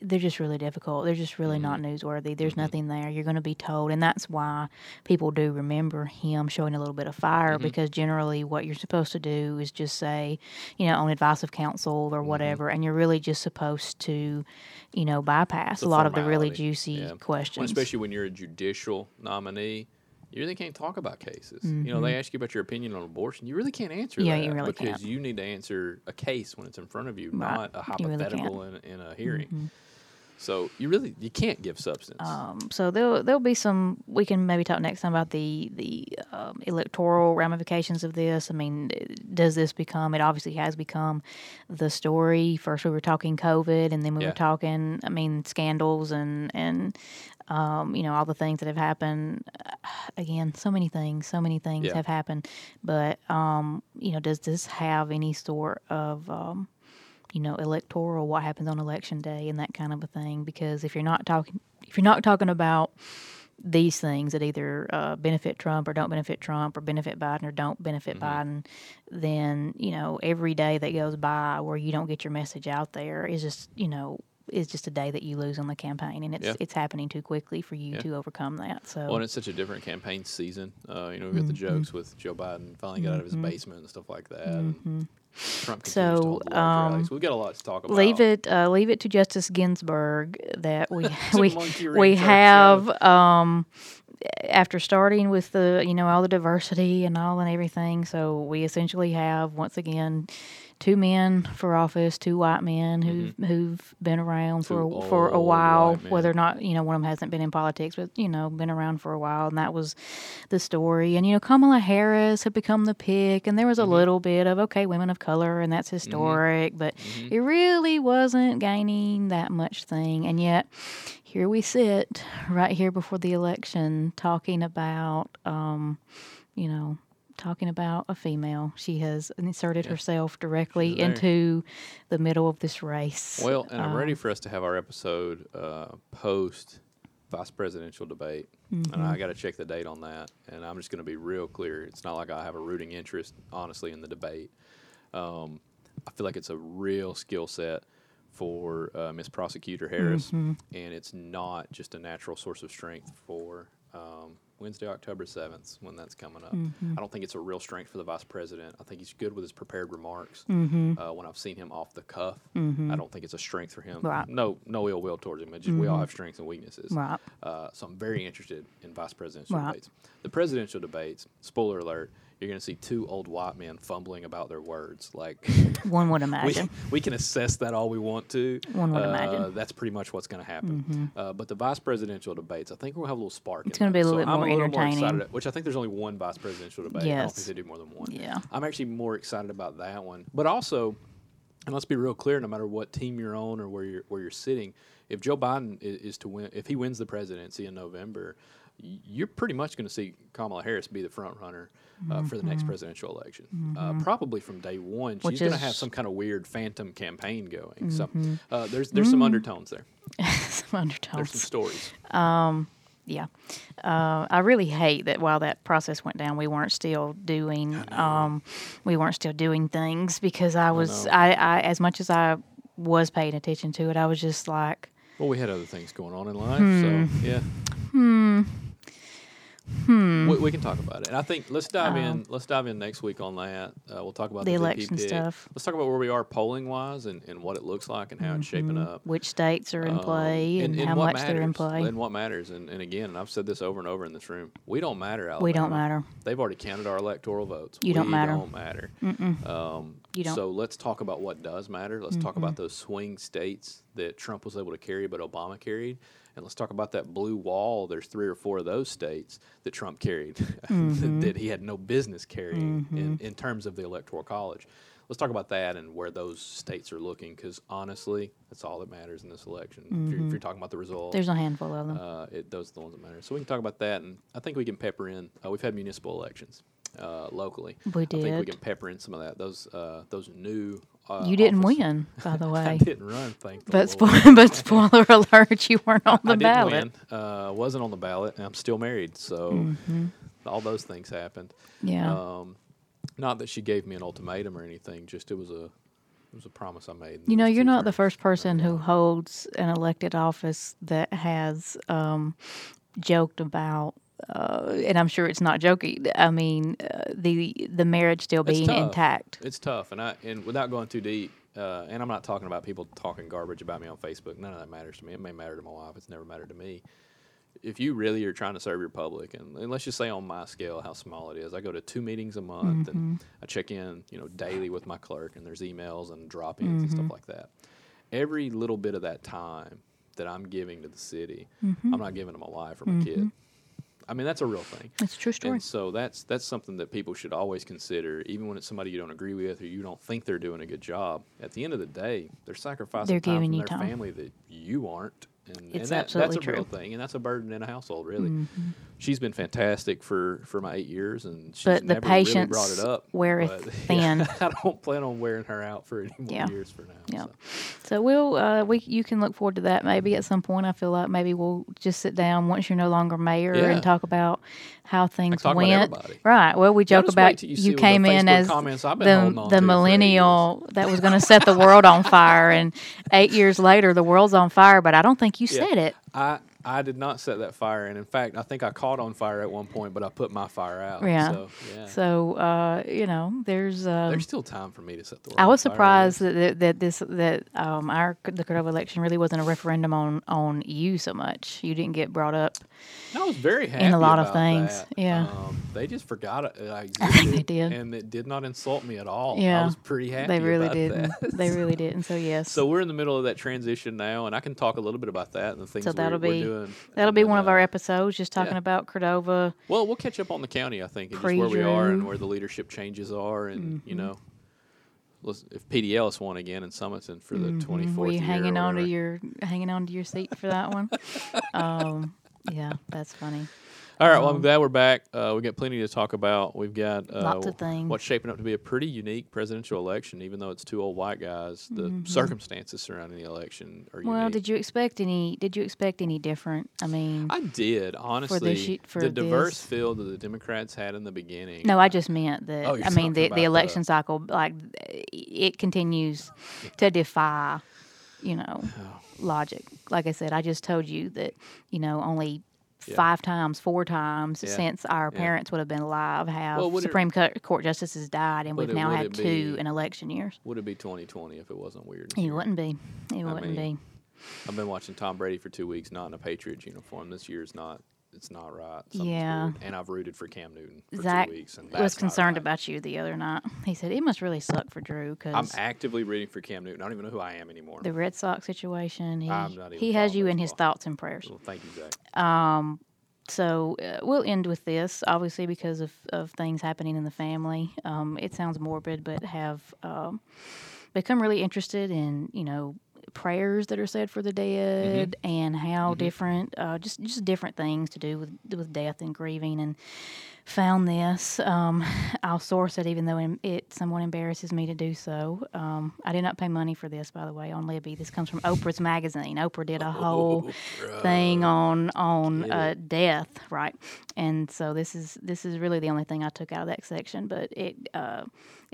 they're just really difficult. They're just really not mm-hmm. newsworthy. There's mm-hmm. nothing there. You're going to be told, and that's why people do remember him showing a little bit of fire mm-hmm. because generally, what you're supposed to do is just say, you know, on advice of counsel or whatever, and you're really just supposed to, you know, bypass a a lot of the really juicy Yeah. Well, questions. especially when you're a judicial nominee, you really can't talk about cases. You know, they ask you about your opinion on abortion. You really can't answer Mm-hmm. Yeah, that you really because can't. you need to answer a case when it's in front of you, Right. not a You really hypothetical in, in a hearing. So you really you can't give substance. Um, so there'll there'll be some. We can maybe talk next time about the the um, electoral ramifications of this. I mean, does this become? It obviously has become the story. First, we were talking COVID, and then we Yeah. were talking. I mean, scandals and and um, you know all the things that have happened. Again, so many things. So many things Yeah. have happened. But um, you know, does this have any sort of um, you know, electoral, what happens on election day and that kind of a thing. Because if you're not talking, if you're not talking about these things that either uh, benefit Trump or don't benefit Trump or benefit Biden or don't benefit Biden, then, you know, every day that goes by where you don't get your message out there is just, you know, is just a day that you lose on the campaign, and it's Yeah. it's happening too quickly for you Yeah. to overcome that. So Well, and it's such a different campaign season. Uh, you know, we got the Mm-hmm. jokes with Joe Biden finally got out of his basement and stuff like that. and Trump So, to hold large um. We've got a lot to talk about. leave it uh, leave it to Justice Ginsburg that we (laughs) we we have um, after starting with the you know all the diversity and all and everything. So we essentially have once again two men for office, two white men who've who've been around for Mm-hmm. Two a, for a while, whether or not you know one of them hasn't been in politics, but you know been around for a while, and that was the story. And you know Kamala Harris had become the pick, and there was a Mm-hmm. little bit of okay, women of color, and that's historic, but it really wasn't gaining that much thing, and yet here we sit right here before the election talking about um, you know talking about a female she has inserted herself directly into the middle of this race Well, and I'm ready Um, for us to have our episode uh, post vice presidential debate. And Mm-hmm. I got to check the date on that. And I'm just going to be real clear. It's not like I have a rooting interest, honestly, in the debate. Um, I feel like it's a real skill set for uh, Miss Prosecutor Harris, Mm-hmm. and it's not just a natural source of strength for um, Wednesday, October 7th, when that's coming up. Mm-hmm. I don't think it's a real strength for the vice president. I think he's good with his prepared remarks. Mm-hmm. Uh, when I've seen him off the cuff, I don't think it's a strength for him. Right. No, no ill will towards him. Just we all have strengths and weaknesses. right Uh, so I'm very interested in vice presidential Right. debates. The presidential debates, spoiler alert, you're going to see two old white men fumbling about their words. Like (laughs) one would imagine we can assess that all we want to. One would Uh, imagine. Mm-hmm. That's pretty much what's going to happen. Uh, but the vice presidential debates, I think we'll have a little spark. It's gonna be a little So bit I'm more a little entertaining. More excited, which I think there's only one vice presidential debate. I don't Yes. think they do more than one. Yeah. I'm actually more excited about that one. But also, and let's be real clear, no matter what team you're on or where you're where you're sitting, if Joe Biden is, is to win, if he wins the presidency in November, you're pretty much going to see Kamala Harris be the front runner uh, for the next presidential election. Uh, probably from day one, Mm-hmm. Which she's going to have some kind of weird phantom campaign going. So uh, there's there's some undertones there. (laughs) some undertones. There's some stories. yeah uh, i really hate that while that process went down we weren't still doing um, we weren't still doing things because i was know. I, I as much as i was paying attention to it i was just like Well, we had other things going on in life, Hmm. so yeah. Hmm. We, we can talk about it. And I think let's dive in. Let's dive in next week on that. Uh, we'll talk about Um, The the, election VP stuff. Let's talk about where we are polling wise and, and what it looks like and how it's shaping up. which states are in Um, play and, how what much they're in matters, play And what matters. And, and again, and I've said this over and over in this room. We don't matter. Alabama. we don't matter They've already counted our electoral votes. You don't matter. Don't matter. Um, You don't. So let's talk about what does matter. Let's talk about those swing states that Trump was able to carry, but Obama carried. And let's talk about that blue wall. There's three or four of those states that Trump carried that, (laughs) that he had no business carrying in, in terms of the electoral college. Let's talk about that and where those states are looking, because honestly, that's all that matters in this election. If, you're, if you're talking about the result, there's a handful of them uh, it, those are the ones that matter. So we can talk about that, and I think we can pepper in. Uh, we've had municipal elections uh, locally. We did. I think we can pepper in some of that. Those uh, those new. Uh, you didn't office- win by the (laughs) way. I didn't run. Thank the but, Lord. spo- (laughs) but spoiler alert you weren't on the I didn't ballot win. Uh, wasn't on the ballot, and I'm still married. So Mm-hmm. all those things happened. yeah Um, not that she gave me an ultimatum or anything. Just it was a it was a promise I made. You know, you're not the first person who holds an elected office that has um, joked about, uh, and I'm sure it's not joking. I mean, uh, the the marriage still being tough. intact. It's tough, and I and without going too deep, uh, and I'm not talking about people talking garbage about me on Facebook. None of that matters to me. It may matter to my wife. It's never mattered to me. If you really are trying to serve your public, and, and let's just say on my scale how small it is, I go to two meetings a month, and I check in, you know, daily with my clerk, and there's emails and drop-ins and stuff like that. Every little bit of that time that I'm giving to the city, I'm not giving to my wife or my kid. I mean, that's a real thing. That's a true story. And so that's that's something that people should always consider, even when it's somebody you don't agree with or you don't think they're doing a good job. At the end of the day, they're sacrificing They're time from their time. family that you aren't. And, and It's that, absolutely that's a real true. thing, and that's a burden in a household. Really, Mhm. she's been fantastic for for my eight years, and she's But the never really brought patience it up. weareth but, (laughs) thin. Yeah, (laughs) I don't plan on wearing her out for any more Yeah. years for now. Yeah. so. So we'll uh, we you can look forward to that maybe at some point. I feel like maybe we'll just sit down once you're no longer mayor Yeah. and talk about how things went. Right. Well, we joke about you you came in as comments I've been the the to for eight millennial that was going to set the world on fire, and (laughs) eight years later the world's on fire. But I don't think you Yeah. said it. I I did not set that fire, and in fact, I think I caught on fire at one point, but I put my fire out. Yeah. So yeah, So uh, you know, there's. Um, there's still time for me to set the world. I was surprised that, that, this that um, our the Cordova election really wasn't a referendum on on you so much. You didn't get brought up. I was very happy in a lot of things, that. yeah. um, they just forgot it- (laughs) I think they did. and it did not insult me at all. Yeah. I was pretty happy. They really didn't. They (laughs) really didn't. So yes. So we're in the middle of that transition now, and I can talk a little bit about that and the things So that'll we're, we're be- That'll and be one of uh, our episodes, just talking yeah. about Cordova. Well, we'll catch up on the county, I think, and just where we are and where the leadership changes are, and you Mhm. know, if PDLs won again in Sumiton for the twenty Mhm. fourth Were you hanging on to your hanging on to your seat for that one? (laughs) um, yeah, that's funny. All right, well, I'm um, glad we're back. Uh, we got plenty to talk about. We've got uh, Lots of things. What's shaping up to be a pretty unique presidential election, even though it's two old white guys. The Mhm. circumstances surrounding the election are unique. Well, unique. did you expect any? Did you expect any different? I mean, I did honestly. she- for the diverse this. field that the Democrats had in the beginning. no, I just meant that. Oh, I mean, the the the- election cycle, like it continues to defy, you know, Oh, (sighs) logic. Like I said, I just told you that, you know, only Yeah. five times, four times Yeah. since our parents would have been alive have Well, would it- Supreme Court justices died, and we've it- now had it two in election years. would it be 2020 if it wasn't weird? It wouldn't be. It I wouldn't mean, be. I've been watching Tom Brady for two weeks, not in a Patriots uniform. This year's not. It's not right. Something's Yeah. weird. And I've rooted for Cam Newton for Zach two weeks, and was concerned right. about you the other night. He said it must really suck for Drew because I'm actively rooting for Cam Newton. I don't even know who I am anymore. the Red Sox situation. He, I'm not even he has you in his baseball. thoughts and prayers. Well, thank you, Zach. Um, so uh, we'll end with this, obviously because of, of things happening in the family. Um, it sounds morbid, but have um, become really interested in you know prayers that are said for the dead and how Mhm. different, uh, just just different things to do with with death and grieving and. Found this. Um, I'll source it, even though it somewhat embarrasses me to do so. Um, I did not pay money for this, by the way, on Libby. This comes from Oprah's magazine. Oprah did a whole Oh, thing on on uh, death, right? And so this is this is really the only thing I took out of that section. But it uh,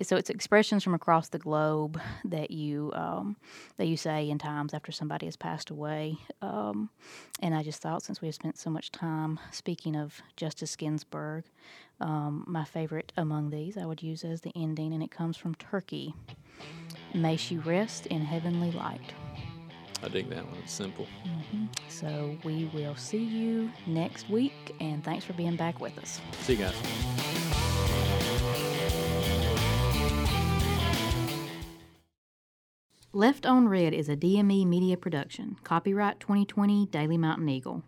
so it's expressions from across the globe that you um, that you say in times after somebody has passed away. Um, and I just thought since we have spent so much time speaking of Justice Ginsburg, um, my favorite among these I would use as the ending, and it comes from Turkey. May she rest in heavenly light. I dig that one. It's simple. So we will see you next week, and thanks for being back with us. See you guys. Left on Red is a DME media production. Copyright 2020 Daily Mountain Eagle.